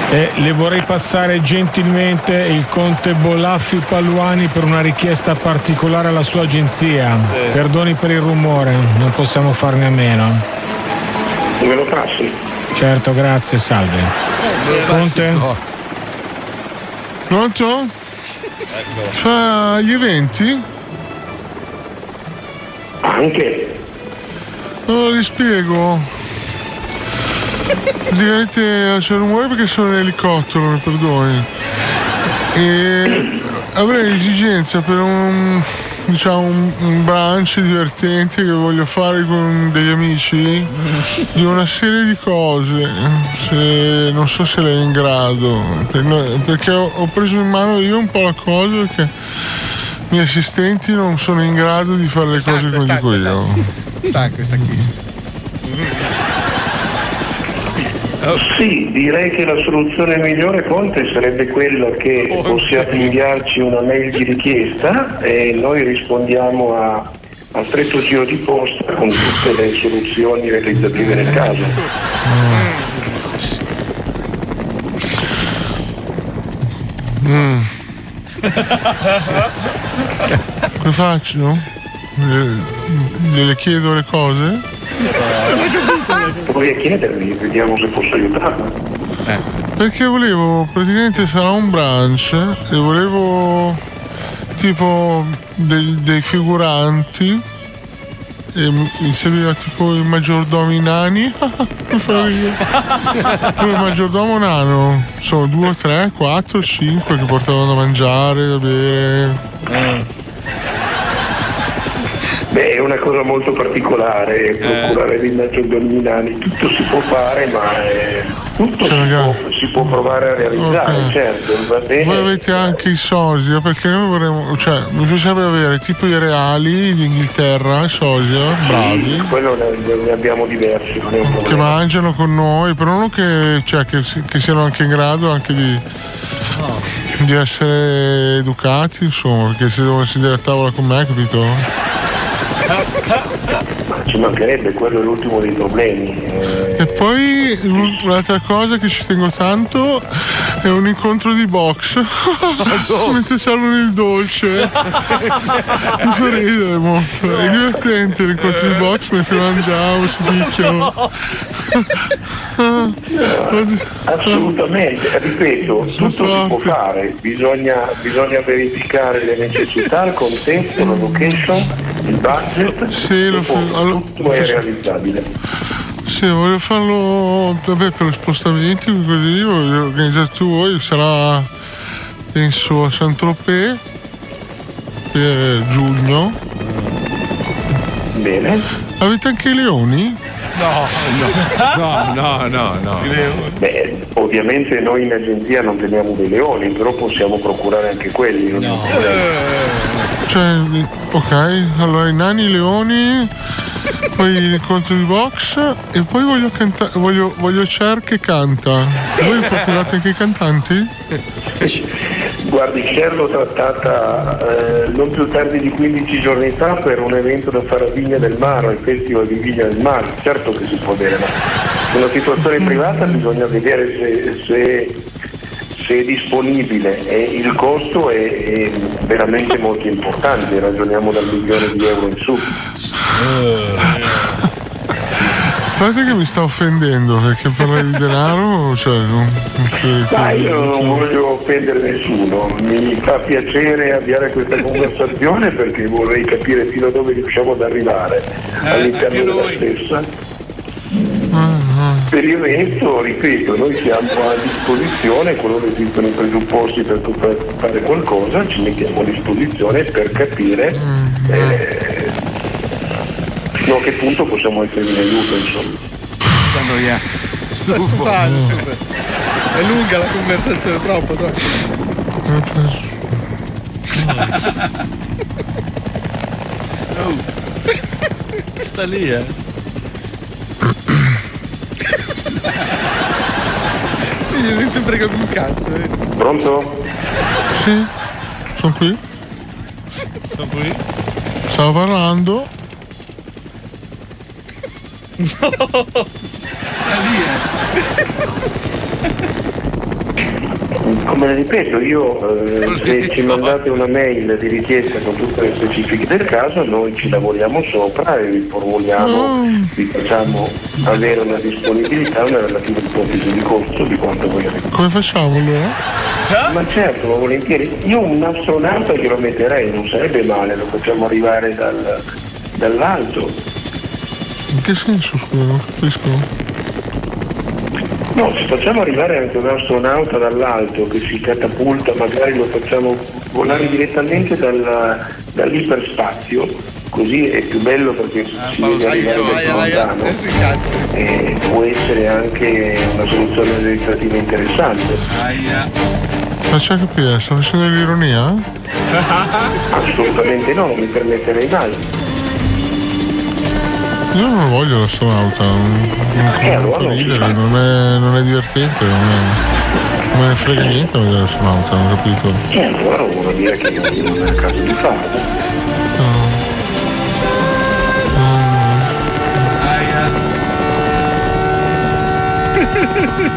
e le vorrei passare gentilmente il conte Bolaffi Paluani per una richiesta particolare alla sua agenzia. Perdoni per il rumore, non possiamo farne a meno. Me lo passi? Certo, grazie, salve. Conte? Pronto? Fa gli eventi? Anche? No, vi spiego. Praticamente c'è rumore perché sono in elicottero, mi perdoni. E avrei esigenza per un diciamo un, un brunch divertente che voglio fare con degli amici di una serie di cose. Se, non so se lei è in grado. Perché ho, ho preso in mano io un po' la cosa perché i miei assistenti non sono in grado di fare le cose come dico io. Stanco, stanchissimo. Sì, direi che la soluzione migliore, Conte, sarebbe quella che possiate inviarci una mail di richiesta e noi rispondiamo a, a stretto giro di posta con tutte le soluzioni realizzative nel caso. Mm. Come faccio? Le, gliele chiedo le cose? Provi a chiedermi, vediamo se posso aiutarla. Perché volevo, praticamente sarà un brunch e volevo tipo dei, dei figuranti e mi serviva tipo i maggiordomi nani. Mi fa ridere. Come maggiordomo nano sono due, tre, quattro, cinque che portavano da mangiare, da bere. Beh, è una cosa molto particolare, procurare dei maggiordomi nani, tutto si può fare, ma eh, tutto si può, si può provare a realizzare, Ok. certo, va bene. Voi avete anche i sosia perché noi vorremmo, cioè mi piacerebbe avere tipo i reali d'Inghilterra, i sosia, bravi. Sì, quello ne, ne abbiamo diversi, non è un che problema. mangiano con noi, però non che, cioè, che, che siano anche in grado anche di, di essere educati, insomma, perché se devono sedere a tavola con me, capito? Ma ci mancherebbe, quello è l'ultimo dei problemi. eh, E poi un'altra cosa che ci tengo tanto è un incontro di box. Mentre servono il dolce. Mi fa ridere molto. È divertente l'incontro di box mentre mangiamo, si picchiano. Assolutamente, ripeto, tutto si può fare, bisogna, bisogna verificare le necessità, il contesto, la location, il budget, Sì, lo fa- tutto è realizzabile. Sì, voglio farlo vabbè, per spostamenti, così, voglio organizzarti voi, sarà penso a Saint-Tropez per giugno. Bene. Avete anche i leoni? No, no, no, no, no. Beh, ovviamente noi in agenzia non teniamo dei leoni, però possiamo procurare anche quelli. problema. Cioè, ok, allora i nani, i leoni, poi l'incontro di box e poi voglio cantare, voglio, voglio Cher che canta. Voi procurate anche i cantanti? Guardi, Cher l'ho trattata eh, non più tardi di 15 giorni fa per un evento da fare a Vigna del Mare, al Festival di Vigna del Mare. Certo che si può avere, ma su una situazione privata bisogna vedere se, se- se è disponibile e il costo è, è veramente molto importante, ragioniamo dal milione di euro in su. Guardate che mi sta offendendo perché parlare di denaro, cioè, non, che- Ma io non voglio offendere nessuno, mi fa piacere avviare questa conversazione perché vorrei capire fino a dove riusciamo ad arrivare all'interno della stessa. Per il resto, ripeto, noi siamo a disposizione, qualora esistono i presupposti per fare qualcosa, ci mettiamo a disposizione per capire eh, fino a che punto possiamo essere in aiuto, insomma. Sta stufando. È lunga la conversazione, troppo, troppo. Sta lì, eh. Io non ti frega più un cazzo. eh. Pronto? Sì, sono qui. Sono qui. Stavo parlando. Come ripeto, io eh, se ci mandate una mail di richiesta con tutte le specifiche del caso, noi ci lavoriamo sopra e vi formuliamo, vi facciamo avere una disponibilità, una relativa ipotesi di costo di quanto voi avete. Come facciamo allora? Ma certo, ma volentieri. Io un astronauta glielo metterei, non sarebbe male, lo facciamo arrivare dal- dall'alto. Che senso, scusa, non capisco. No, se facciamo arrivare anche un astronauta dall'alto che si catapulta, magari lo facciamo volare direttamente dal- dall'iperspazio, così è più bello perché si vede arrivare da lontano. E può essere anche una soluzione legislativa interessante. Faccia capire, sta facendo l'ironia? Assolutamente no, non mi permetterei mai. Io non voglio l'astronauta, non, non, Eh, non fa ridere, non è, non è divertente, non, è, non me ne frega niente vedere l'astronauta, non ho capito. Certo, allora vuol dire che non non è il caso di farlo.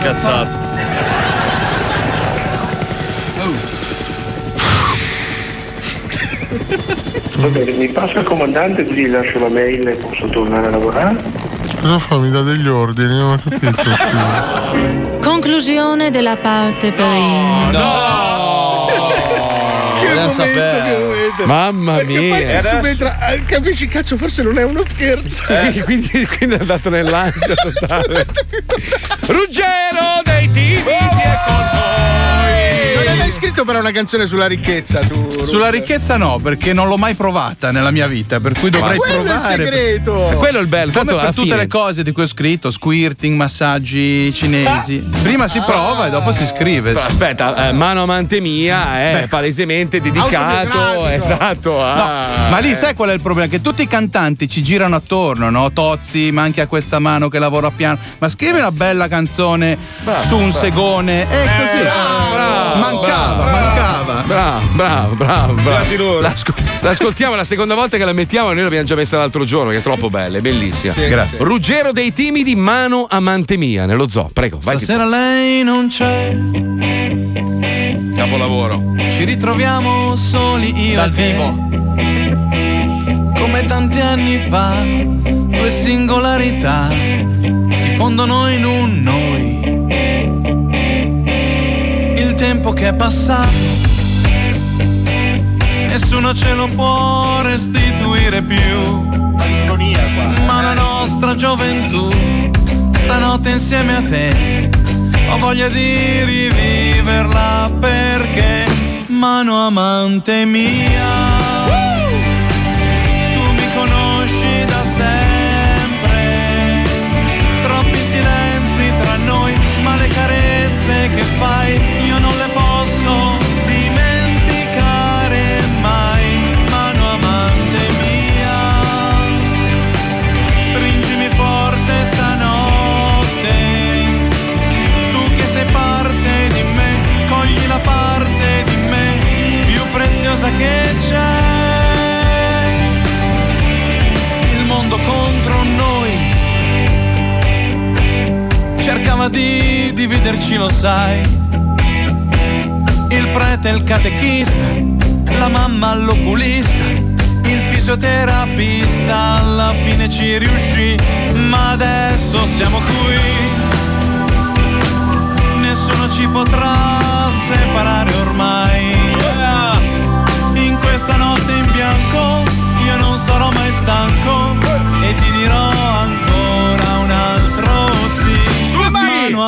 Cazzato. Va bene, mi passa il comandante, così gli lascio la mail e posso tornare a lavorare. Cosa fa? Mi dà degli ordini, non ho capito. Conclusione della parte prima. No! Che momento, che momento. Mamma Perché mia. poi adesso- subentra, eh, capisci, cazzo, forse non è uno scherzo. Sì, quindi, quindi è andato nell'ansia totale. Ruggero dei Timi è con noi. Scritto però una canzone sulla ricchezza, tu. Sulla ricchezza no, perché non l'ho mai provata nella mia vita, per cui dovrei quello è il provare. segreto. Quello è il bello, Come tanto per tutte fine- le cose di cui ho scritto, squirting, massaggi cinesi. Prima si prova e dopo si scrive. Però Aspetta, eh, mano amante mia è Beh. palesemente dedicato esatto a. No, ma lì sai qual è il problema? Che tutti i cantanti ci girano attorno, no? Tozzi, ma anche a questa mano che lavora a piano. Ma scrivi una bella canzone su un bravo. segone. E così. bravo, mancava, bravo. Mancava. Bravo, bravo, bravo, bravo. L'asco- l'ascoltiamo la seconda volta che la mettiamo noi l'abbiamo già messa l'altro giorno, che è troppo bella, è bellissima. Sì, Grazie. sì. Ruggero dei timidi, mano amante mia, nello zoo. Prego, vai. Stasera lei non c'è. Capolavoro. Ci ritroviamo soli io Dal e te. Come tanti anni fa, due singolarità si fondono in un noi. Tempo che è passato, nessuno ce lo può restituire più. Ma la nostra gioventù, stanotte insieme a te, ho voglia di riviverla perché, mano amante mia. Cercava di dividerci, lo sai. Il prete, il catechista, la mamma, l'oculista, il fisioterapista, alla fine ci riuscì, ma adesso siamo qui. Nessuno ci potrà separare ormai. In questa notte in bianco io non sarò mai stanco e ti dirò ancora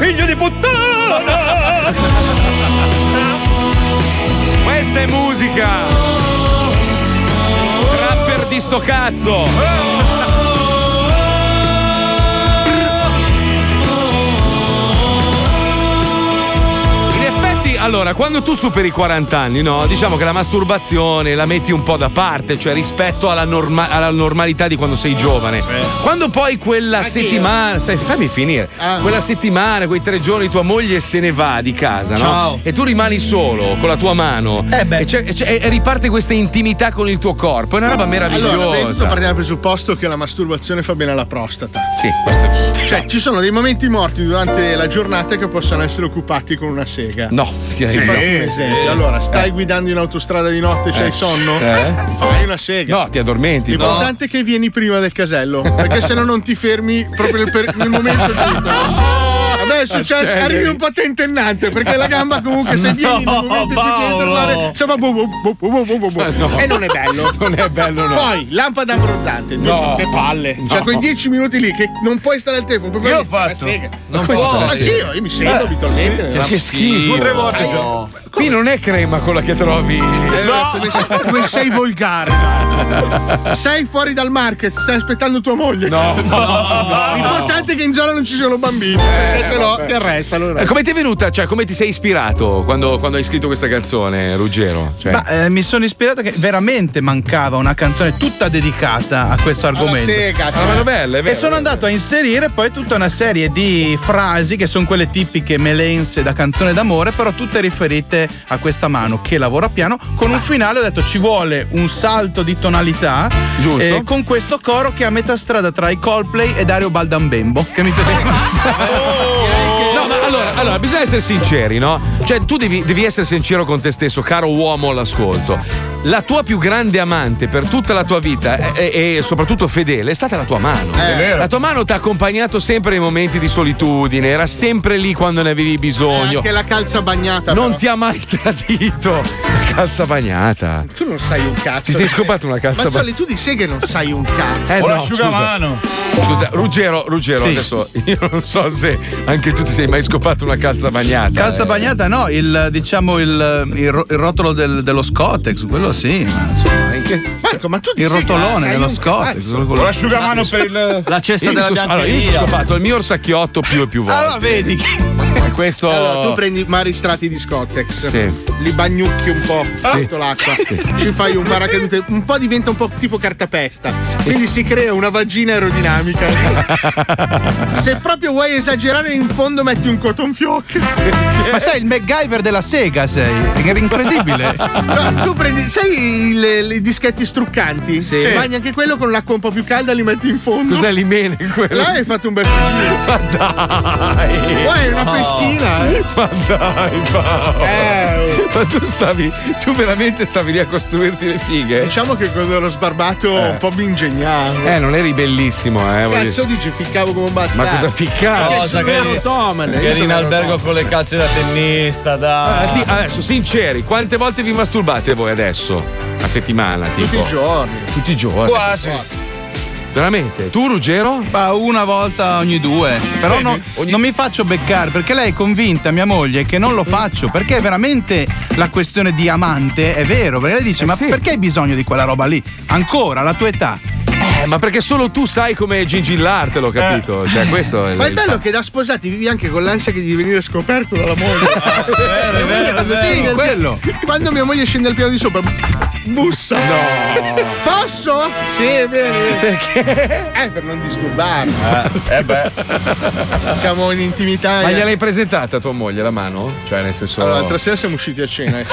figlio di puttana! Questa è musica! Rapper di sto cazzo! Allora, quando tu superi i 40 anni, no? Diciamo che la masturbazione la metti un po' da parte, cioè rispetto alla, norma- alla normalità di quando sei giovane. Quando poi quella settimana, sai, fammi finire, quella settimana, quei tre giorni, tua moglie se ne va di casa, no? Ciao. E tu rimani solo con la tua mano. E, c'è- e c'è- e riparte questa intimità con il tuo corpo. È una roba meravigliosa. Allora, prima di tutto partiamo dal presupposto che la masturbazione fa bene alla prostata. Sì, questo è. Cioè, ci sono dei momenti morti durante la giornata che possono essere occupati con una sega. No, No. un esempio. Allora, stai guidando in autostrada di notte, c'hai Eh. sonno? Eh. Fai una sega. No, ti addormenti. L'importante è che vieni prima del casello, perché se no non ti fermi proprio nel, per- nel momento giusto. È successo, Acceleri. arrivi un po' tentennante perché la gamba comunque se vieni nel momento in cui devi tornare insomma bu, bu, bu, bu. No. e non è bello Non è bello, no. poi lampada abbronzante No. che palle No. cioè quei dieci minuti lì che non puoi stare al telefono puoi Io ho fatto. sega Non puoi stare anch'io io mi sento Eh, abitualmente. Che schifo. Due o tre volte Eh, già. no. Qui non è crema quella che trovi. Eh, come, come sei volgare. Sei fuori dal market, stai aspettando tua moglie. No, no, no. L'importante è che in zona non ci siano bambini, perché sennò ti arrestano. Eh, Come ti è venuta? Cioè, come ti sei ispirato quando, quando hai scritto questa canzone, Ruggero? Cioè, Ma eh, mi sono ispirato che veramente mancava una canzone tutta dedicata a questo argomento. sega, Ah, ma è bella, è E vero. sono andato a inserire poi tutta una serie di frasi che sono quelle tipiche melense da canzone d'amore, però tutte riferite a questa mano che lavora piano. Con un finale ho detto ci vuole un salto di tonalità Giusto. eh, con questo coro che è a metà strada tra i Coldplay e Dario Baldambembo, che mi piaceva. No, ma allora, allora, bisogna essere sinceri, no? Cioè, tu devi, devi essere sincero con te stesso, caro uomo all'ascolto. La tua più grande amante per tutta la tua vita e, e soprattutto fedele è stata la tua mano. È vero. La tua mano ti ha accompagnato sempre nei momenti di solitudine, era sempre lì quando ne avevi bisogno. Anche la calza bagnata. Non però. ti ha mai tradito. La calza bagnata. Tu non sai un cazzo. Ti sei scopato una calza Mazzoli, tu di sé che non sai un cazzo. Eh, no, scusa. Scusa, Ruggero, Ruggero, Sì. adesso io non so se anche tu ti sei mai scopato una calza bagnata. Calza eh. bagnata no, il, diciamo il, il il rotolo del- dello Scotex, quello sì. ma insomma, Marco, ma tu il rotolone dello quello- quello- L'asciugamano per il. La cesta della sono- allora, io sono biancheria. scopato il mio orsacchiotto più e più volte. Allora vedi che questo. Allora, tu prendi mari strati di Scottex, Sì. li bagnucchi un po' sotto l'acqua, ci fai un paracadute, un po' diventa un po' tipo cartapesta, quindi si crea una vagina aerodinamica. Se proprio vuoi esagerare, in fondo metti un cotton fioc. Ma sei il MacGyver della Sega, sei. Era incredibile. No, tu prendi, sai le- i dischetti struccanti? Sì. Bagni anche quello con l'acqua un po' più calda, li metti in fondo. Cos'è l'imene quello? Là hai fatto un bel film. Ma dai! Poi è una peschina, eh. Ma dai, Paolo! Eh. Ma tu stavi. Tu veramente stavi lì a costruirti le fighe? Diciamo che quando ero sbarbato Eh. un po' mi ingegnavo. Eh, non eri bellissimo, eh. voglio Cazzo dire. dici, ficcavo come un bastardo. Ma cosa ficcavi? Cosa che io eri in albergo con le calze da tennista, Ah, dai. ti- adesso, sinceri, quante volte vi masturbate voi adesso? A settimana, tipo? Tutti i giorni. Tutti i giorni. Quasi. Veramente? Tu, Ruggero? Ma una volta ogni due. Però Vedi? no- Ogni- non mi faccio beccare perché lei è convinta, mia moglie, che non lo faccio. Perché veramente la questione di amante è vero. Perché lei dice: Eh Ma sì. perché hai bisogno di quella roba lì? Ancora, alla tua età. Eh, ma perché solo tu sai come gingillartelo, capito? Cioè, questo è Ma è il bello che da sposati vivi anche con l'ansia che di venire scoperto dalla moglie. Vero, vero, vero. scende al- quello. Quando mia moglie scende al piano di sopra, bussa. No. Posso? Sì, bene. Perché? Eh, per non disturbarmi. Eh beh. Siamo in intimità. Ma eh. gliel'hai presentata a tua moglie la mano? Cioè, nel senso. Allora, l'altra sera siamo usciti a cena. eh,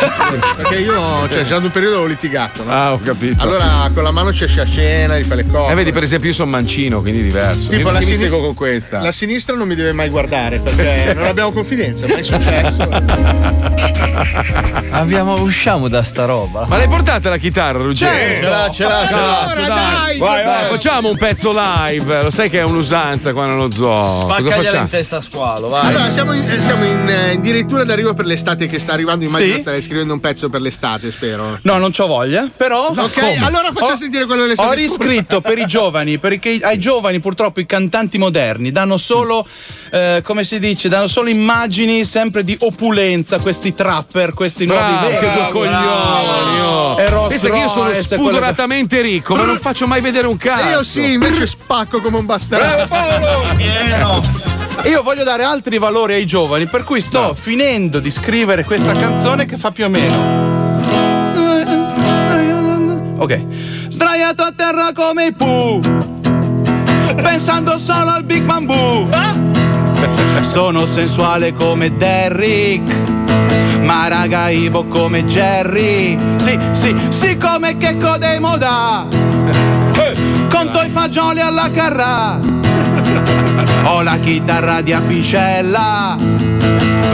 perché io, cioè, c'è stato un periodo avevo litigato, no? Ah, ho capito. Allora, con la mano ci esce a cena, gli fai le cose. Eh, vedi, per esempio, io sono mancino, quindi diverso. Tipo io la non mi sini- seguo con questa. La sinistra non mi deve mai guardare perché non abbiamo confidenza, mai successo. Abbiamo, usciamo da sta roba. Ma l'hai portata la chitarra, Ruggero? Certo. Ce l'ha, ce l'ha, ce l'ha. Allora, dai, Vai, Dai, vai. facciamo un pezzo live. Lo sai che è un'usanza qua nello zoo. Cosa Spaccagliela in testa a squalo, vai. Allora, siamo, in, eh, siamo in, eh, addirittura d'arrivo per l'estate che sta arrivando. Immagino Sì. starei scrivendo un pezzo per l'estate, spero. No, non c'ho voglia. Però. ok, allora faccia Ho- sentire quello dell'estate. Ho riscritto per i giovani, perché ai giovani purtroppo i cantanti moderni danno solo, eh, come si dice, danno solo immagini sempre di opulenza, questi trapper, questi Bravo, nuovi che vecchi. due coglioni. oh. E Rolls Pensa che io sono spudoratamente ricco, ma non faccio mai vedere un cazzo. Io sì, invece spacco come un bastardo. Io voglio dare altri valori ai giovani, per cui sto finendo di scrivere questa canzone che fa più o meno. Ok. Sdraiato a terra come i Pooh, pensando solo al Big Bamboo. Sono sensuale come Derrick, ma raga Ivo come Jerry. Sì, sì, sì come Checco dei Moda. Conto i fagioli alla carra. Ho la chitarra di apicella.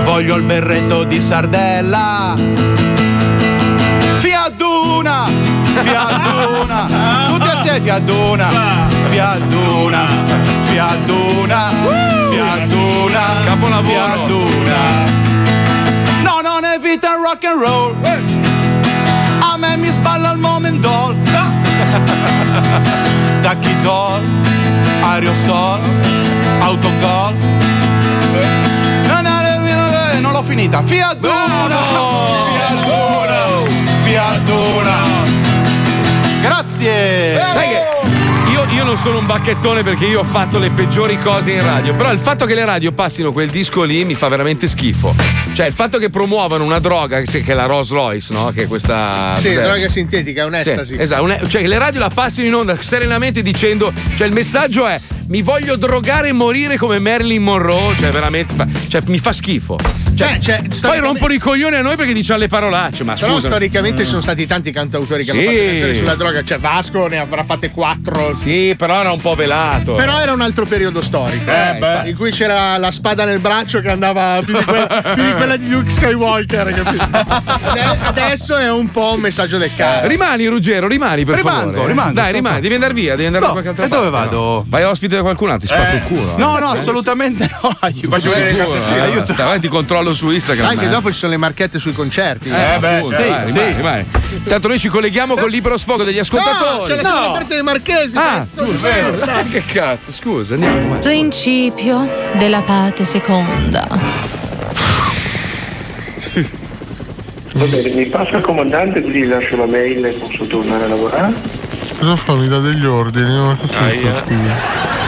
Voglio il berretto di sardella. Fiadduna, fiadduna. Tutti assieme fiadduna. Fiadduna, fiadduna, fiadduna. Capolavoro. Fiadduna. No, non è vita rock and roll. A me mi spalla il momento. Tachigol, aerosol, no, no, non l'ho finita. Fiat Duna! Fiat Duna! Fiat Duna! Grazie! Sai che io, io non sono un bacchettone perché io ho fatto le peggiori cose in radio, però il fatto che le radio passino quel disco lì mi fa veramente schifo. Cioè il fatto che promuovano una droga che è la Rolls Royce, no? Che è questa... Sì, cos'è? droga sintetica, un'estasi. Sì, esatto, un- cioè le radio la passino in onda serenamente dicendo, cioè il messaggio è mi voglio drogare e morire come Marilyn Monroe, cioè veramente fa- cioè, mi fa schifo. Cioè, poi rompono i coglioni a noi perché diciamo le parolacce, ma Però scusa. storicamente ci sono stati tanti cantautori che Sì. hanno fatto canzoni sulla droga, cioè Vasco ne avrà fatte quattro. Sì, però era un po' velato. Però era un altro periodo storico, Eh, eh, beh. in cui c'era la spada nel braccio che andava più di quella, più di, quella di Luke Skywalker. Adesso è un po' un messaggio del cazzo. Rimani, Ruggero, rimani per Rimango, favore. rimango, Dai, rimani, devi andare via, devi andare No, da qualche altra e dove parte. vado? no. Vai ospite da qualcun altro, ti spacco il culo. No, eh. no, assolutamente no. Aiuto. Eh. aiuto. Sta avanti, controllo su Instagram. Sai che eh. dopo ci sono le marchette sui concerti. Eh, beh, appunto. sì, vai, rimani, rimani. Tanto noi ci colleghiamo col libero sfogo degli ascoltatori. No, c'è la seconda parte dei marchesi. Ah, vero. Che cazzo, scusa, andiamo. vai. Principio della parte seconda. Va bene, mi passa il comandante, quindi gli lascio la mail e posso tornare a lavorare? Cosa fa? Mi dà degli ordini? Non ho capito.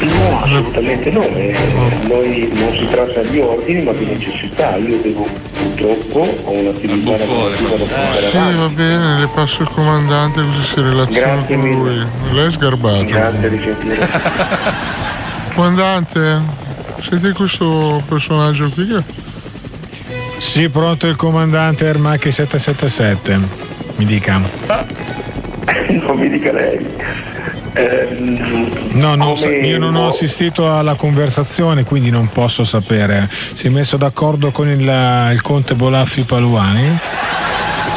No, assolutamente no. eh, noi non si tratta di ordini ma di necessità. Io devo purtroppo ho un'attività lavorativa da portare Sì, avanti. va bene, le passo il comandante così si relaziona Grazie con mille. lui. Lei è sgarbato. Grazie, risentire. Comandante, siete questo personaggio qui che Sì, pronto il comandante Ermacchi 777. Mi dica. non mi dica lei. No, non come- io non ho assistito alla conversazione, quindi non posso sapere. Si è messo d'accordo con il, il conte Bolaffi Paluani?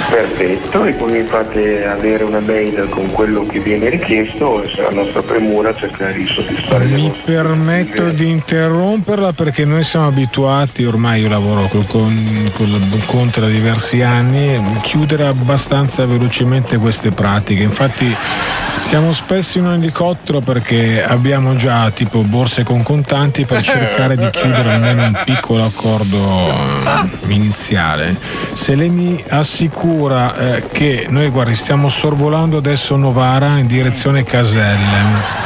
Perfetto, e poi mi fate avere una mail con quello che viene richiesto e sarà nostra premura cercare di soddisfare le Mi permetto di interromperla perché noi siamo abituati, ormai io lavoro col, con, col Conte da diversi anni, chiudere abbastanza velocemente queste pratiche. Infatti siamo spesso in un elicottero perché abbiamo già tipo borse con contanti per cercare di chiudere almeno un piccolo accordo eh, iniziale. Se lei mi assicura eh, che noi guardi stiamo sorvolando adesso Novara in direzione Caselle.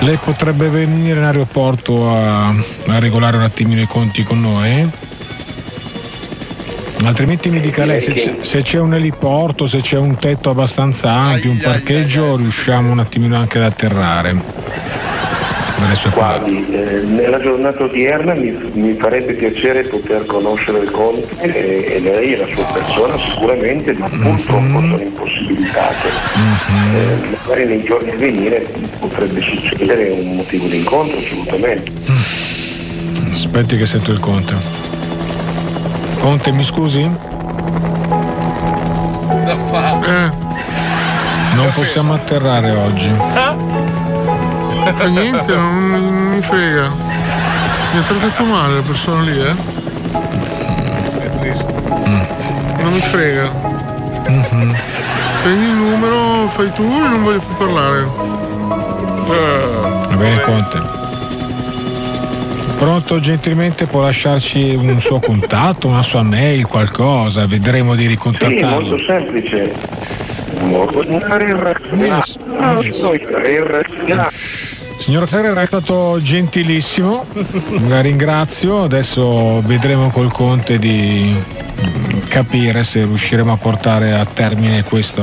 Lei potrebbe venire in aeroporto a, a regolare un attimino i conti con noi? Altrimenti mi dica lei se c'è, se c'è un eliporto, se c'è un tetto abbastanza ampio, un parcheggio, riusciamo un attimino anche ad atterrare. Guardi, eh, nella giornata odierna mi, mi farebbe piacere poter conoscere il Conte e, e lei e la sua persona sicuramente, ma purtroppo sono impossibilitate. Eh, magari nei giorni a venire potrebbe succedere un motivo di incontro assolutamente. Aspetti che sento il conte. Conte, mi scusi? Non possiamo atterrare oggi. Fa niente, non, non mi frega. Mi ha trattato male la persona lì, eh? È triste. Non mi frega. Prendi il numero, fai tu e non voglio più parlare. Va bene, Conte. Pronto, gentilmente può lasciarci un suo contatto, una sua mail, qualcosa, vedremo di Sì, è ricontattarlo. molto semplice. Signor Serra è stato gentilissimo, la ringrazio, adesso vedremo col Conte di capire se riusciremo a portare a termine questo,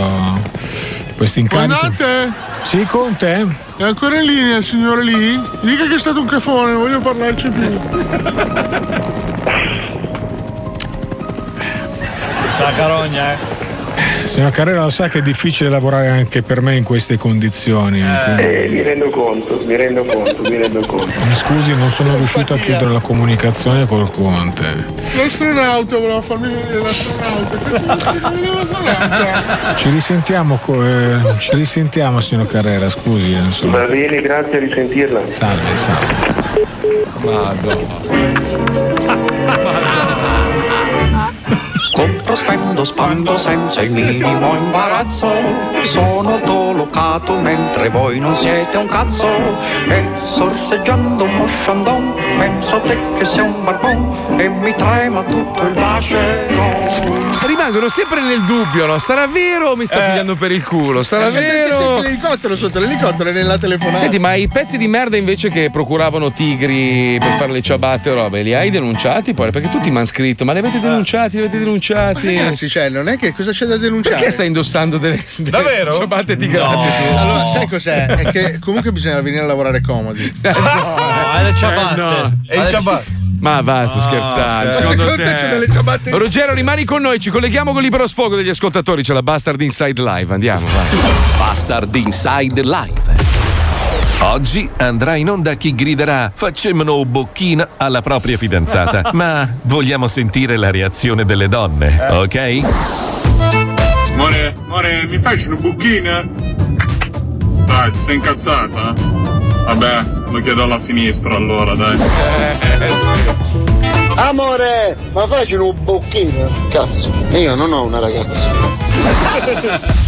questo incarico. Comandante! Sì, Conte? È ancora in linea il signore lì? Dica che è stato un cafone, non voglio parlarci più. La carogna, eh. Signor Carrera lo sa che è difficile lavorare anche per me in queste condizioni. quindi- Eh, mi rendo conto, mi rendo conto, mi rendo conto. Mi scusi, non sono riuscito a chiudere la comunicazione col Conte. L'astronauta, voleva farmi vedere l'astronauta. Ci risentiamo, co- eh, ci risentiamo signor Carrera, scusi. eh, insomma. Va bene, grazie a risentirla. Salve, salve. Compro, spendo, spando senza il minimo imbarazzo. Sono dolocato mentre voi non siete un cazzo. E sorseggiando un mosciandon, penso a te che sei un barbon. E mi trema tutto il vascello. Rimangono sempre nel dubbio, no? Sarà vero o mi sta pigliando per il culo? Sarà Eh, vero? senti l'elicottero sotto l'elicottero è nella telefonata. Senti, ma i pezzi di merda invece che procuravano tigri per fare le ciabatte o robe, li hai denunciati poi? Perché tutti mi hanno scritto, ma li avete denunciati, li avete denunciati? Ragazzi, cioè, non è che cosa c'è da denunciare? Perché stai indossando delle, delle Davvero? ciabatte tigrate? Allora, sai cos'è? È che comunque bisogna venire a lavorare comodi. No, è le ciabatte. È il ciabatte. Ma basta scherzare. ok. Secondo, Secondo te te c'è delle ciabatte- Ruggero, rimani con noi, ci colleghiamo con libero sfogo degli ascoltatori. C'è la Bastard Inside Live. Andiamo, vai. Bastard Inside Live. Oggi andrà in onda chi griderà facciamolo bocchina alla propria fidanzata. Ma vogliamo sentire la reazione delle donne, ok? More, more, mi fai una bucchina? Dai, ti sei incazzata? Vabbè, lo chiedo alla sinistra allora, dai. Amore, ma facci un bocchino? Cazzo, io non ho una ragazza.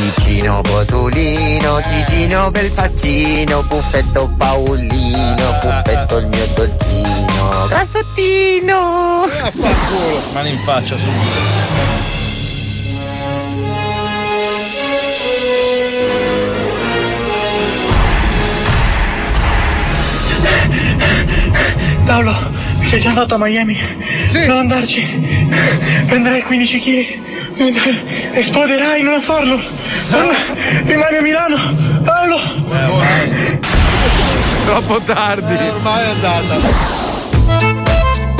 Cicino Botulino, Cicino bel faccino, Puffetto Paolino, Puffetto il mio dolcino. Grassottino! Mano in faccia subito. Paolo, sei già andato a Miami? Sì. Non andarci. Prenderai 15 kg. Esploderai in una forno. Rimani a Milano. Paolo. Troppo tardi. ormai è andata.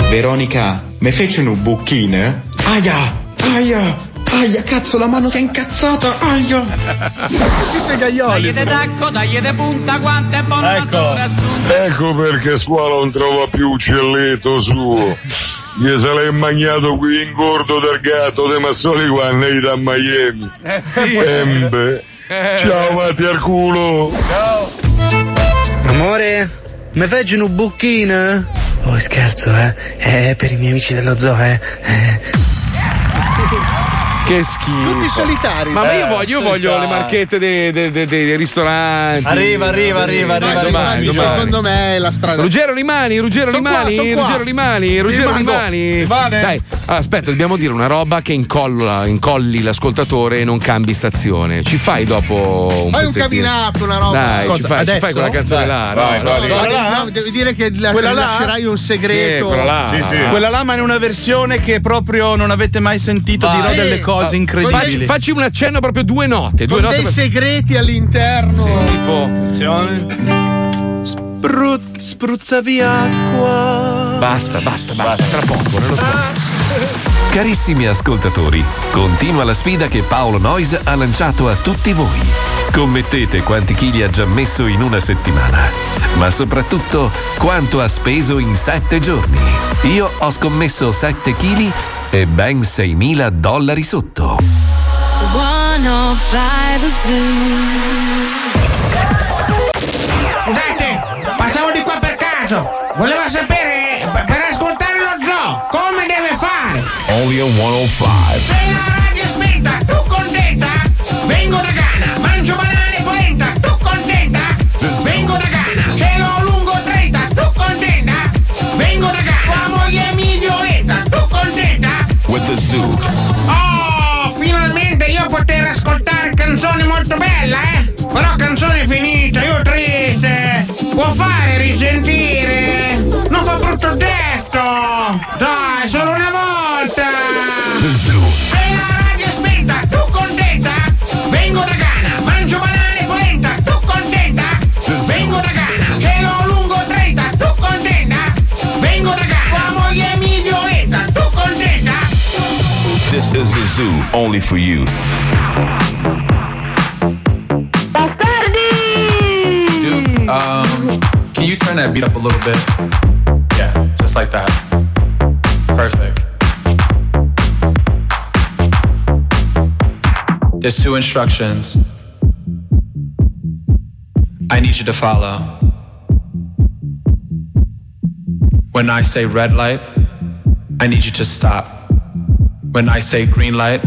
Veronica, mi fece un bucchino? Aia, aia, aia, cazzo, la mano si è incazzata, aia. Chi sei Gaioli? Dai tacco, dai punta, quanto è buona assunta. Ecco perché scuola non trova più uccelletto suo. Gli se l'è magnato qui in gordo del gatto dei massoli quando è da Miami. Eh, sì. Embe. Ciao Matti al culo. Amore, mi fai un bucchino? Oh, scherzo, eh. È per i miei amici dello zoo, eh. eh. Che schifo. Tutti solitari. Ma, ma io Eh, voglio, io voglio le marchette dei, dei- dei- dei ristoranti. Arriva, arriva, arriva, Dai, arriva, domani, domani. Secondo me è la strada. Ruggero rimani, Ruggero qua, rimani, qua. Ruggero rimani, Sì, Ruggero rimani. Rimane. Dai, allora, aspetta, dobbiamo dire una roba che incolla, incolli l'ascoltatore e non cambi stazione. Ci fai dopo un Fai un cabin up, una roba. Dai, ci fai, ci fai quella canzone là. no, no, No, no, no, no, devi dire che la- Quella là? lascerai un segreto. Sì, quella là. Sì, sì. Quella là, ma in una versione che proprio non avete mai sentito, Vai. dirò Sì. delle cose Facci- incredibili. Facci un accenno proprio due note. Due Con note dei per- segreti all'interno. tipo. Sprut- spruzza via acqua. Basta, basta, basta, tra poco, nello Carissimi ascoltatori, continua la sfida che Paolo Noyes ha lanciato a tutti voi. Scommettete quanti chili ha già messo in una settimana, ma soprattutto quanto ha speso in sette giorni. Io ho scommesso 7 chili e ben 6.000 dollari sotto. 105 Scusate, passavo di qua per caso. Volevo sapere, per ascoltare lo zoo, come deve fare? Only on 105. Se la radio è spenta, tu contenta? Vengo da Ghana, mangio banane e polenta, tu contenta? Vengo da Ghana, With the zoo. Oh, finalmente io poter ascoltare canzoni molto belle, eh? Però canzone finita, io triste. Può fare risentire? Non fa brutto detto. Dai, solo una volta. Zoo, only for you. Dude, um, can you turn that beat up a little bit? Yeah, just like that. Perfect. There's two instructions I need you to follow. When I say red light, I need you to stop. When I say green light,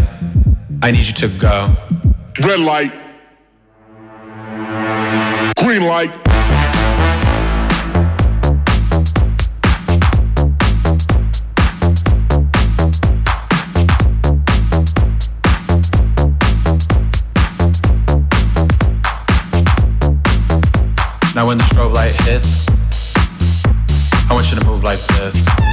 I need you to go. Red light. Green light. Now when the strobe light hits, I want you to move like this.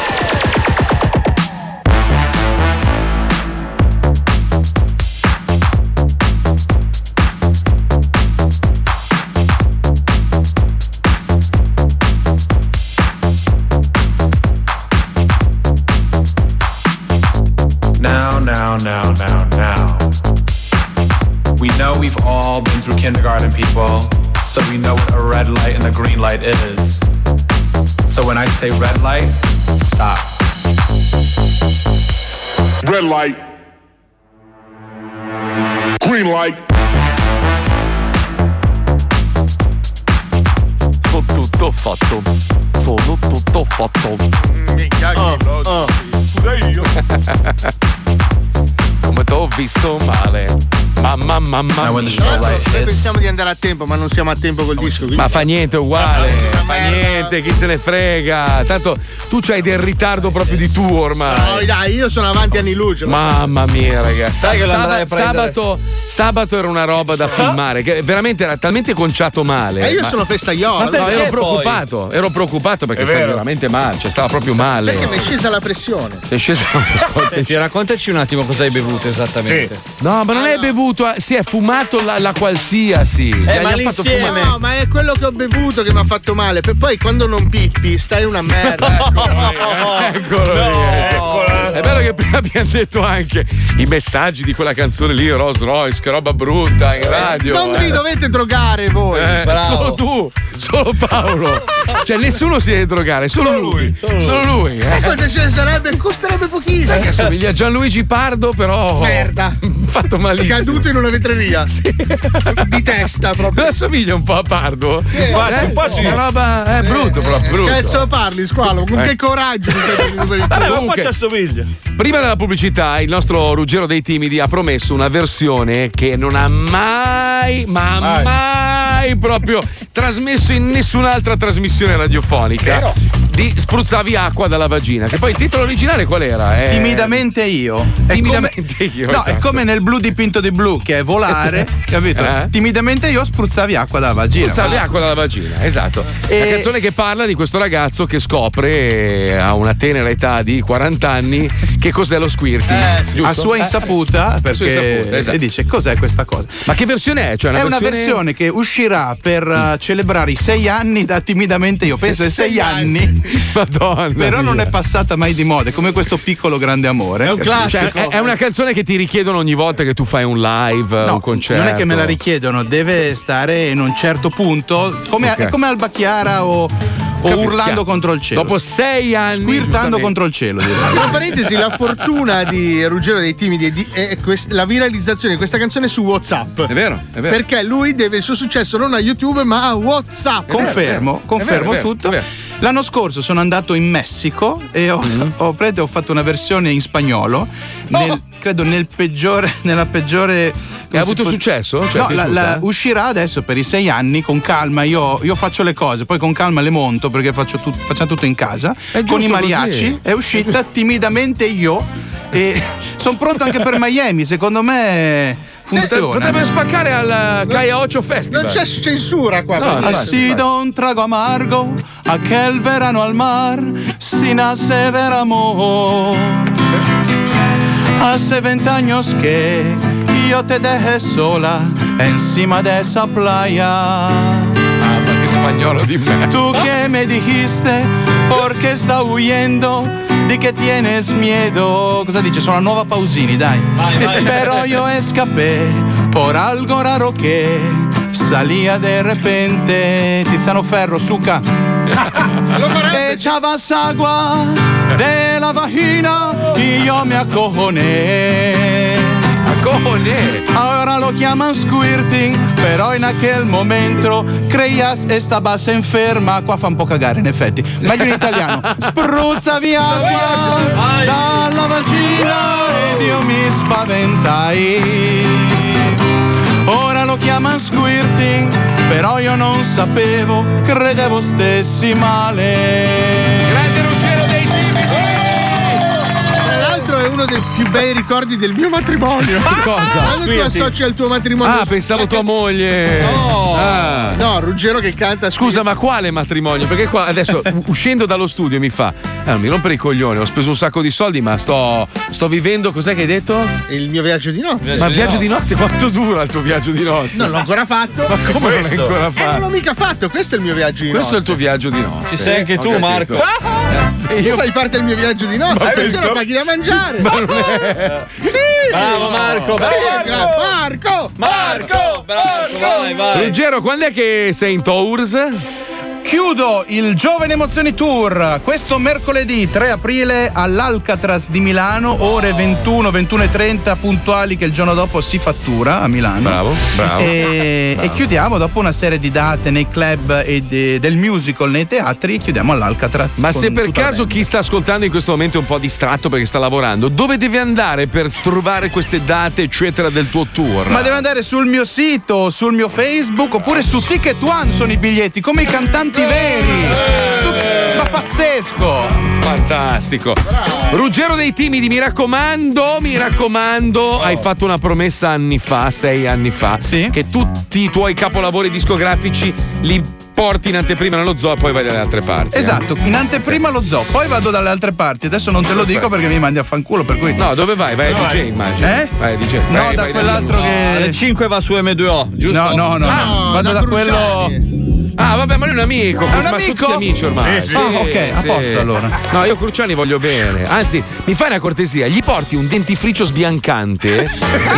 Kindergarten, people, so we know what a red light and a green light is. So when I say red light, stop. Red light. Green light. Sono tutto fatto. Sono tutto fatto. Minchia, uh, Pure uh. io. Come t'ho visto male. Mamma, mamma mia. Tra l'altro, noi pensiamo di andare a tempo, ma non siamo a tempo col disco. quindi- Ma fa niente, è uguale. Fa niente, chi se ne frega. Tanto tu c'hai del ritardo proprio di tu ormai. No, dai, io sono avanti anni luce. Mamma mia, ragazzi. Sai che lo andrai a prendere? sabato, sabato era una roba da filmare, che veramente era talmente conciato male. Eh, io ma- sono festaiolo. No, ero preoccupato, ero preoccupato perché È stava veramente male, cioè stava proprio male. Perché mi è scesa la pressione. Sei sceso. Senti, raccontaci un attimo cosa hai bevuto esattamente. No, ma non hai bevuto, eh, si è fumato la, la qualsiasi. Eh, gli ma fumare. No, ma è quello che ho bevuto che mi ha fatto male. Per poi quando non pippi, stai una merda. Eccolo lì. È bello che prima abbiamo detto anche i messaggi di quella canzone lì, Rolls Royce, che roba brutta in radio. non eh. vi dovete drogare voi. Eh, solo tu, solo Paolo. Cioè, nessuno si deve drogare, solo, lui. Solo lui. eh. Sai quanto ce ne sarebbe? Costerebbe pochissimo. Sai che assomiglia a Gianluigi Pardo, però. Merda. Fatto malissimo. Caduto in una vetreria. Di testa proprio. Non assomiglia un po' a Pardo? Sì. Infatti, un po' sì. Una roba. È brutto, proprio brutto. Cazzo parli, squalo? Con Eh. Che coraggio Vabbè, ma poi ci assomiglia. Prima della pubblicità, il nostro Ruggero dei Timidi ha promesso una versione che non ha mai, ma Mai. mai, proprio trasmesso in nessun'altra trasmissione radiofonica. Di spruzzavi acqua dalla vagina. Che poi il titolo originale qual era? Eh, Timidamente io. È Timidamente io. No, è esatto. come nel blu dipinto di blu, che è volare, capito? Eh? Timidamente io spruzzavi acqua dalla vagina. Spruzzavi acqua dalla vagina, esatto. E- La canzone che parla di questo ragazzo che scopre eh, a una tenera età di 40 anni che cos'è lo squirting. giusto? A sua Eh, insaputa, sua perché insaputa, esatto. e dice cos'è questa cosa. Ma che versione è? Cioè, è una versione che uscirà per uh, celebrare i sei anni da timidamente io. Penso ai sei anni. Madonna. Però non mia. è passata mai di moda, è come questo piccolo grande amore. È un Cioè, è, è una canzone che ti richiedono ogni volta che tu fai un live, un concerto. Non è che me la richiedono, deve stare in un certo punto, come, Ok. è come Alba Chiara o, o urlando contro il cielo. Dopo sei anni. Squirtando contro il cielo. Tra parentesi, la fortuna di Ruggero dei Timidi è, di- è quest- la viralizzazione di questa canzone su WhatsApp. È vero, è vero. Perché lui deve il suo successo non a YouTube, ma a WhatsApp. Confermo, confermo tutto. L'anno scorso sono andato in Messico e ho, Mm-hmm. ho, preso- ho fatto una versione in spagnolo. nel- credo nel peggiore, nella peggiore. come ha avuto può- successo? Cioè, no, è la- la- uscirà adesso per i sei anni con calma. Io, io faccio le cose, poi con calma le monto perché faccio tut- facciamo tutto in casa. È con i mariaci. così. È uscita timidamente io. E sono pronto anche per Miami. Secondo me funziona. Potrebbe spaccare al Gaia Ocho Festival. Non c'è censura qua. No, perché- infatti, Ha sido un trago amargo aquel verano al mar sin hacer el amor. Hace 20 años que yo te dejé sola encima de esa playa. Che spagnolo di me. Tú que me dijiste porque está huyendo di che tienes miedo. Cosa dice? Sono la nuova Pausini, dai. vai. Pero yo escapé por algo raro que salía de repente. Tiziano Ferro, suca. Echabas agua de la vagina y yo me acojoné. Acojoné. Ahora lo llaman squirting, pero en aquel momento creías estabas enferma. Qua fa un po' cagare, in effetti. Meglio in italiano. Spruzza via acqua dalla vagina ed io mi spaventai. Ora lo chiamano squirting, però io non sapevo, credevo stessi male. Grande uno dei più bei ricordi del mio matrimonio. Cosa? Quando tu Squirting. associ al tuo matrimonio. Ah, pensavo tua moglie. No, Ah. no, Ruggero che canta. Scusa, ma quale matrimonio? Perché qua adesso uscendo dallo studio mi fa. Eh, non mi rompere i coglioni, ho speso un sacco di soldi, ma sto, sto vivendo. Cos'è che hai detto? Il mio viaggio di nozze. Ma il viaggio di nozze, quanto dura il tuo viaggio di nozze? Non l'ho ancora fatto. Ma come non l'hai ancora Eh, fatto? non l'ho mica fatto, questo è il mio viaggio di Questo è il nozze. tuo viaggio di nozze. Ci sei anche tu. Marco. E io fai parte del mio viaggio di nozze. Ma Stasera penso- paghi da mangiare. Ma Sì! Bravo, Marco, Sì, bravo. gra- Marco! Marco, bravo, vai, vai. Ruggero, quando è che sei in Tours? Chiudo il Giovane Emozioni Tour questo mercoledì 3 aprile all'Alcatraz di Milano, ore 21, 21 e 30 puntuali che il giorno dopo si fattura a Milano. Bravo, bravo. E, Bravo. e chiudiamo dopo una serie di date nei club e de- del musical nei teatri, chiudiamo all'Alcatraz. Ma se per caso chi sta ascoltando in questo momento è un po' distratto perché sta lavorando, dove deve andare per trovare queste date, eccetera, del tuo tour? Ma deve andare sul mio sito, sul mio Facebook oppure su Ticket One sono i biglietti, come i cantanti veri. Su- ma pazzesco! Fantastico. Ruggero dei timidi, mi raccomando, mi raccomando, hai fatto una promessa anni fa, sei anni fa, che tutti i tuoi capolavori discografici li porti in anteprima nello zoo e poi vai dalle altre parti. eh. Esatto, in anteprima lo zoo, poi vado dalle altre parti. Adesso non te lo dico perché mi mandi a fanculo, per cui. No, dove vai? Vai a DJ, immagino. Eh? Vai a DJ. No, Vai- da vai quell'altro da- che. Alle 5 va su M2O, giusto? No, no, no, no. Vado da quello. Ah, vabbè, ma lui è un amico. È un ma sono amico? tutti amici ormai. Sì, sì. Ah, ok, a posto allora. No, io Cruciani voglio bene. Anzi, mi fai una cortesia, gli porti un dentifricio sbiancante e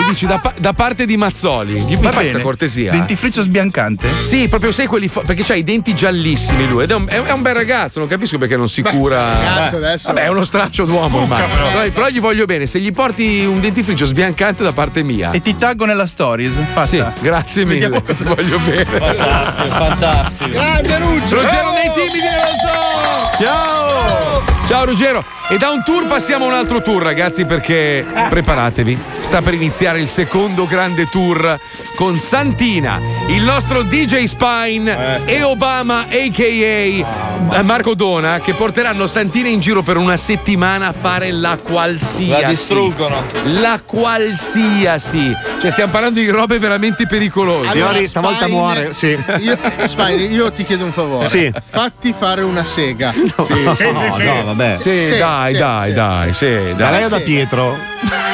dici da, pa- da parte di Mazzoli. Gli mi Va fai questa cortesia? Dentifricio sbiancante? Sì, proprio sai quelli fo- perché c'ha i denti giallissimi lui ed è un, è- è un bel ragazzo, non capisco perché non si cura. cazzo, adesso- Vabbè, è uno straccio d'uomo ormai. Però, però gli voglio bene, se gli porti un dentifricio sbiancante da parte mia. E ti taggo nella stories. Fatta. Sì, grazie mille. Voglio bene. Fantastico, fantastico. Grande Ruggero! Ruggero dei timidi dello zoo! Ciao! Ciao Ruggero! E da un tour passiamo a un altro tour, ragazzi, perché preparatevi. Sta per iniziare il secondo grande tour con Santina, il nostro DJ Spine e Obama, a.k.a. Marco Dona, che porteranno Santina in giro per una settimana a fare la qualsiasi. La distruggono. La qualsiasi. Cioè, stiamo parlando di robe veramente pericolose. Allora, Spine- Io, Spine, io ti chiedo un favore. Sì. Fatti fare una sega. Sì, sì, sì, sì. vabbè. Sì, Sì, dai, sì, dai, sì. dai, sì, dai. Da lei o da. Pietro?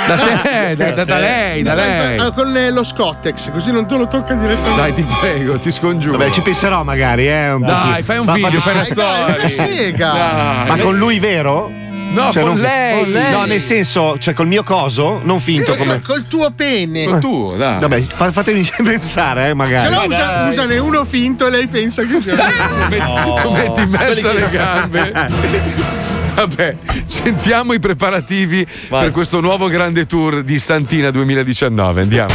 Da te, da, da- da lei, da lei. Ah, Con eh, lo Scottex, così non te lo tocca direttamente. Dai, ti prego, ti scongiuro. Vabbè, ci penserò magari, eh. un Dai, pochino. fai un Ma- video, ma- fai una Dai, dai, storia. Dai. Ma con lui vero? No, con non- lei. Con lei. No, nel senso, cioè col mio coso, non finto Sì, come. col, tuo pene. Col tuo, dai. Vabbè, fa- fatemi pensare, eh, magari. Se no usa, usane uno finto e lei pensa che sia. Lo metti in mezzo alle gambe. Vabbè, sentiamo i preparativi per questo nuovo grande tour di Santina 2019. Andiamo.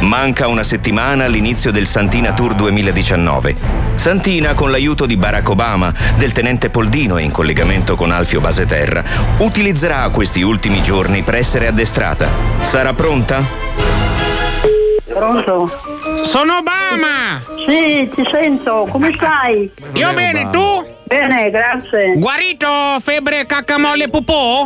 Manca una settimana all'inizio del Santina Tour 2019. Santina, con l'aiuto di Barack Obama, del tenente Poldino e in collegamento con Alfio Baseterra, utilizzerà questi ultimi giorni per essere addestrata. Sarà pronta? Pronto? Sono Obama! Sì, ti sento. Come stai? Io bene, tu? Bene, grazie. Guarito febbre caccamolle pupò?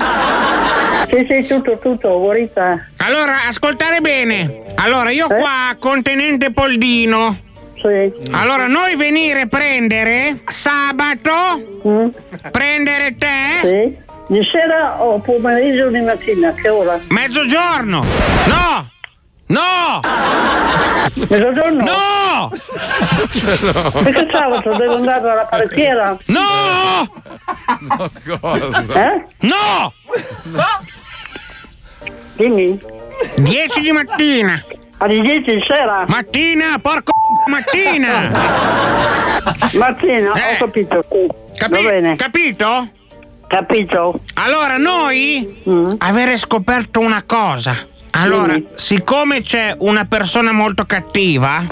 Sì, sì, tutto, tutto, guarita. Allora, ascoltare bene. Allora, io Eh? qua con tenente Poldino. Sì. Allora, noi venire prendere sabato, prendere te, Sì. Di sera o pomeriggio o di mattina? Che ora? mezzogiorno. No! No! Mezzogiorno? No! Perché sabato devo andare alla parrucchiera? No! Cosa? Eh? No! Dimmi. 10 di mattina. Alle 10 di sera? Mattina, porco mattina! Mattina, ho capito. sì. Capi- Va bene. Capito? Capito. Allora, noi Mm. avere scoperto una cosa. Allora, siccome c'è una persona molto cattiva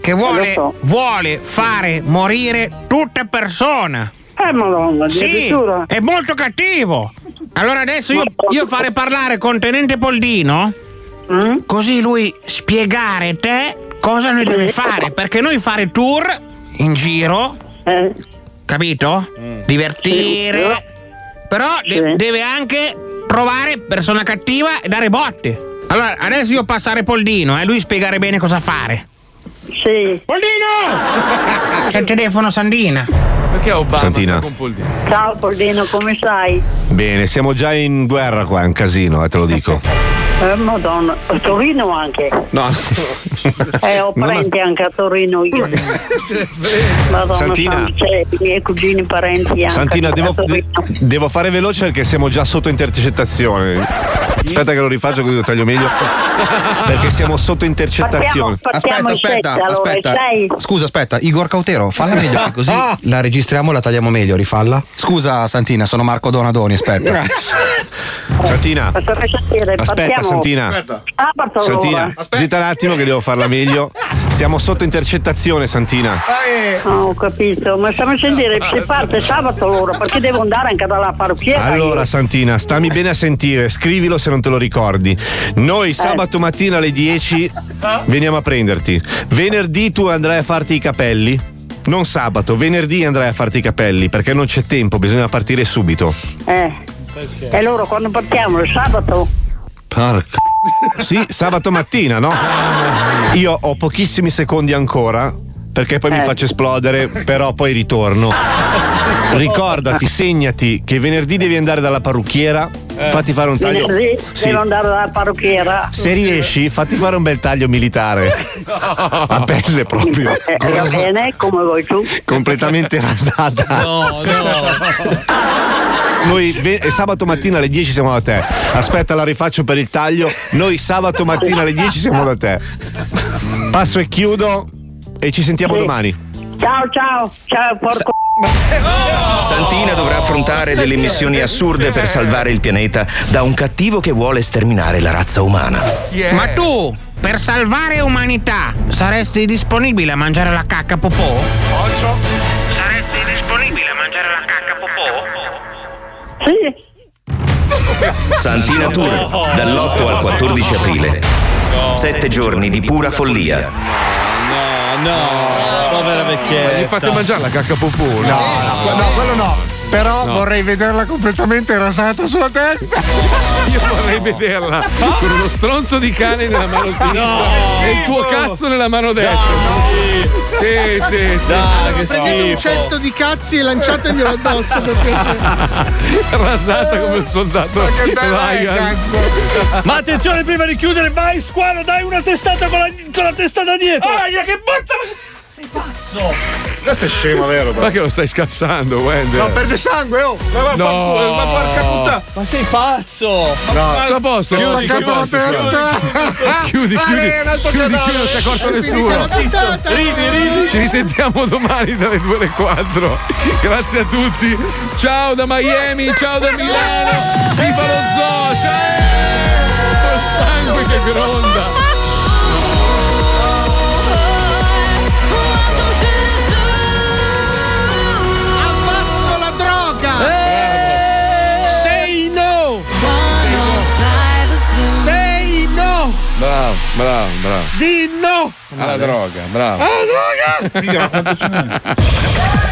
che vuole, lo so. vuole fare morire tutta persona. Eh, madonna, Sì, è molto cattivo. Allora adesso io, io farei parlare con Tenente Poldino, Mm? così lui spiegare te cosa noi devi fare, perché noi fare tour in giro, Eh. capito? Divertire, però de- deve anche trovare persona cattiva e dare botte. Allora adesso io passare Poldino e lui spiegare bene cosa fare. Sì. Poldino! C'è il telefono Sandina. Perché Obama Santina. con Poldino? Ciao Poldino, come stai? Bene, siamo già in guerra qua, è un casino, eh, te lo dico. Eh, madonna, a Torino anche. No. Eh, ho parenti anche a Torino io. Madonna, Santina. c'è i miei cugini parenti anche Santina, devo, de- devo fare veloce perché siamo già sotto intercettazione. Aspetta che lo rifaccio così lo taglio meglio. Perché siamo sotto intercettazione. Partiamo- partiamo Aspetta, aspetta, sette, allora, aspetta. sei? Scusa, aspetta, Igor Cautero, falla meglio così la registriamo e la tagliamo meglio, rifalla. Scusa Santina, sono Marco Donadoni, aspetta. Santina. Aspetta, Aspetta. Santina. Sabato Santina, zitta un attimo che devo farla meglio. Siamo sotto intercettazione, Santina. Ah, ho capito, ma stiamo a sentire, si parte sabato allora, perché devo andare anche dalla parrucchiera. Allora, io. Santina, stammi bene a sentire, scrivilo se non te lo ricordi. Noi sabato mattina alle 10 veniamo a prenderti. Venerdì tu andrai a farti i capelli. Non sabato, venerdì andrai a farti i capelli perché non c'è tempo, bisogna partire subito. Eh. E allora quando partiamo? Il sabato? Porca. Sì, sabato mattina, no? Io ho pochissimi secondi ancora perché poi mi Eh. faccio esplodere, però poi ritorno. Ricordati, segnati che venerdì devi andare dalla parrucchiera, fatti fare un taglio. Venerdì Sì. devo andare dalla parrucchiera. Se riesci, fatti fare un bel taglio militare. A pelle proprio. Eh, va bene, come vuoi tu. Completamente rasata. No, no. Noi ve- e sabato mattina alle 10 siamo da te. Aspetta, la rifaccio per il taglio. Noi sabato mattina alle 10 siamo da te. Passo e chiudo e ci sentiamo Sì. domani. Ciao, ciao, ciao, porco. Santina dovrà affrontare delle missioni assurde per salvare il pianeta da un cattivo che vuole sterminare la razza umana. Ma tu, per salvare umanità, saresti disponibile a mangiare la cacca popò? Saresti disponibile a mangiare la cacca popò? Sì. Santina Tour, dall'8 al 14 aprile. Sette giorni di pura follia. No, povera vecchietta. Ma gli fate mangiare la cacca popù? No, No, no, quello no. Però No. vorrei vederla completamente rasata sulla testa. Io vorrei vederla con uno stronzo di cane nella mano sinistra e il tuo cazzo nella mano destra. Sì, sì, sì. Prendete un cesto di cazzi e lanciateglielo addosso per piacere. Rasata come il soldato che bella è. Ma attenzione, prima di chiudere, vai squalo, dai una testata con la, con la testata dietro. Aia, che botta! Sei pazzo! Questo è scemo, vero? Ma che lo stai scassando, Wender? No, perde sangue, oh! Ma va No. fa- ma porca puttana! Ma sei pazzo! No, tutto a posto. Chiudi, chiudi, posto. testa! Chiudi, chiudi, chiudi, chiudi, non si è accorto nessuno. la. Ridi, ridi! Ci risentiamo domani dalle 2 alle 4. Grazie a tutti. Ciao da Miami, ciao da Milano. Viva lo zoo! Ciao! Col sangue che gronda. Bravo, bravo. Di no! Alla droga, bravo. Alla droga!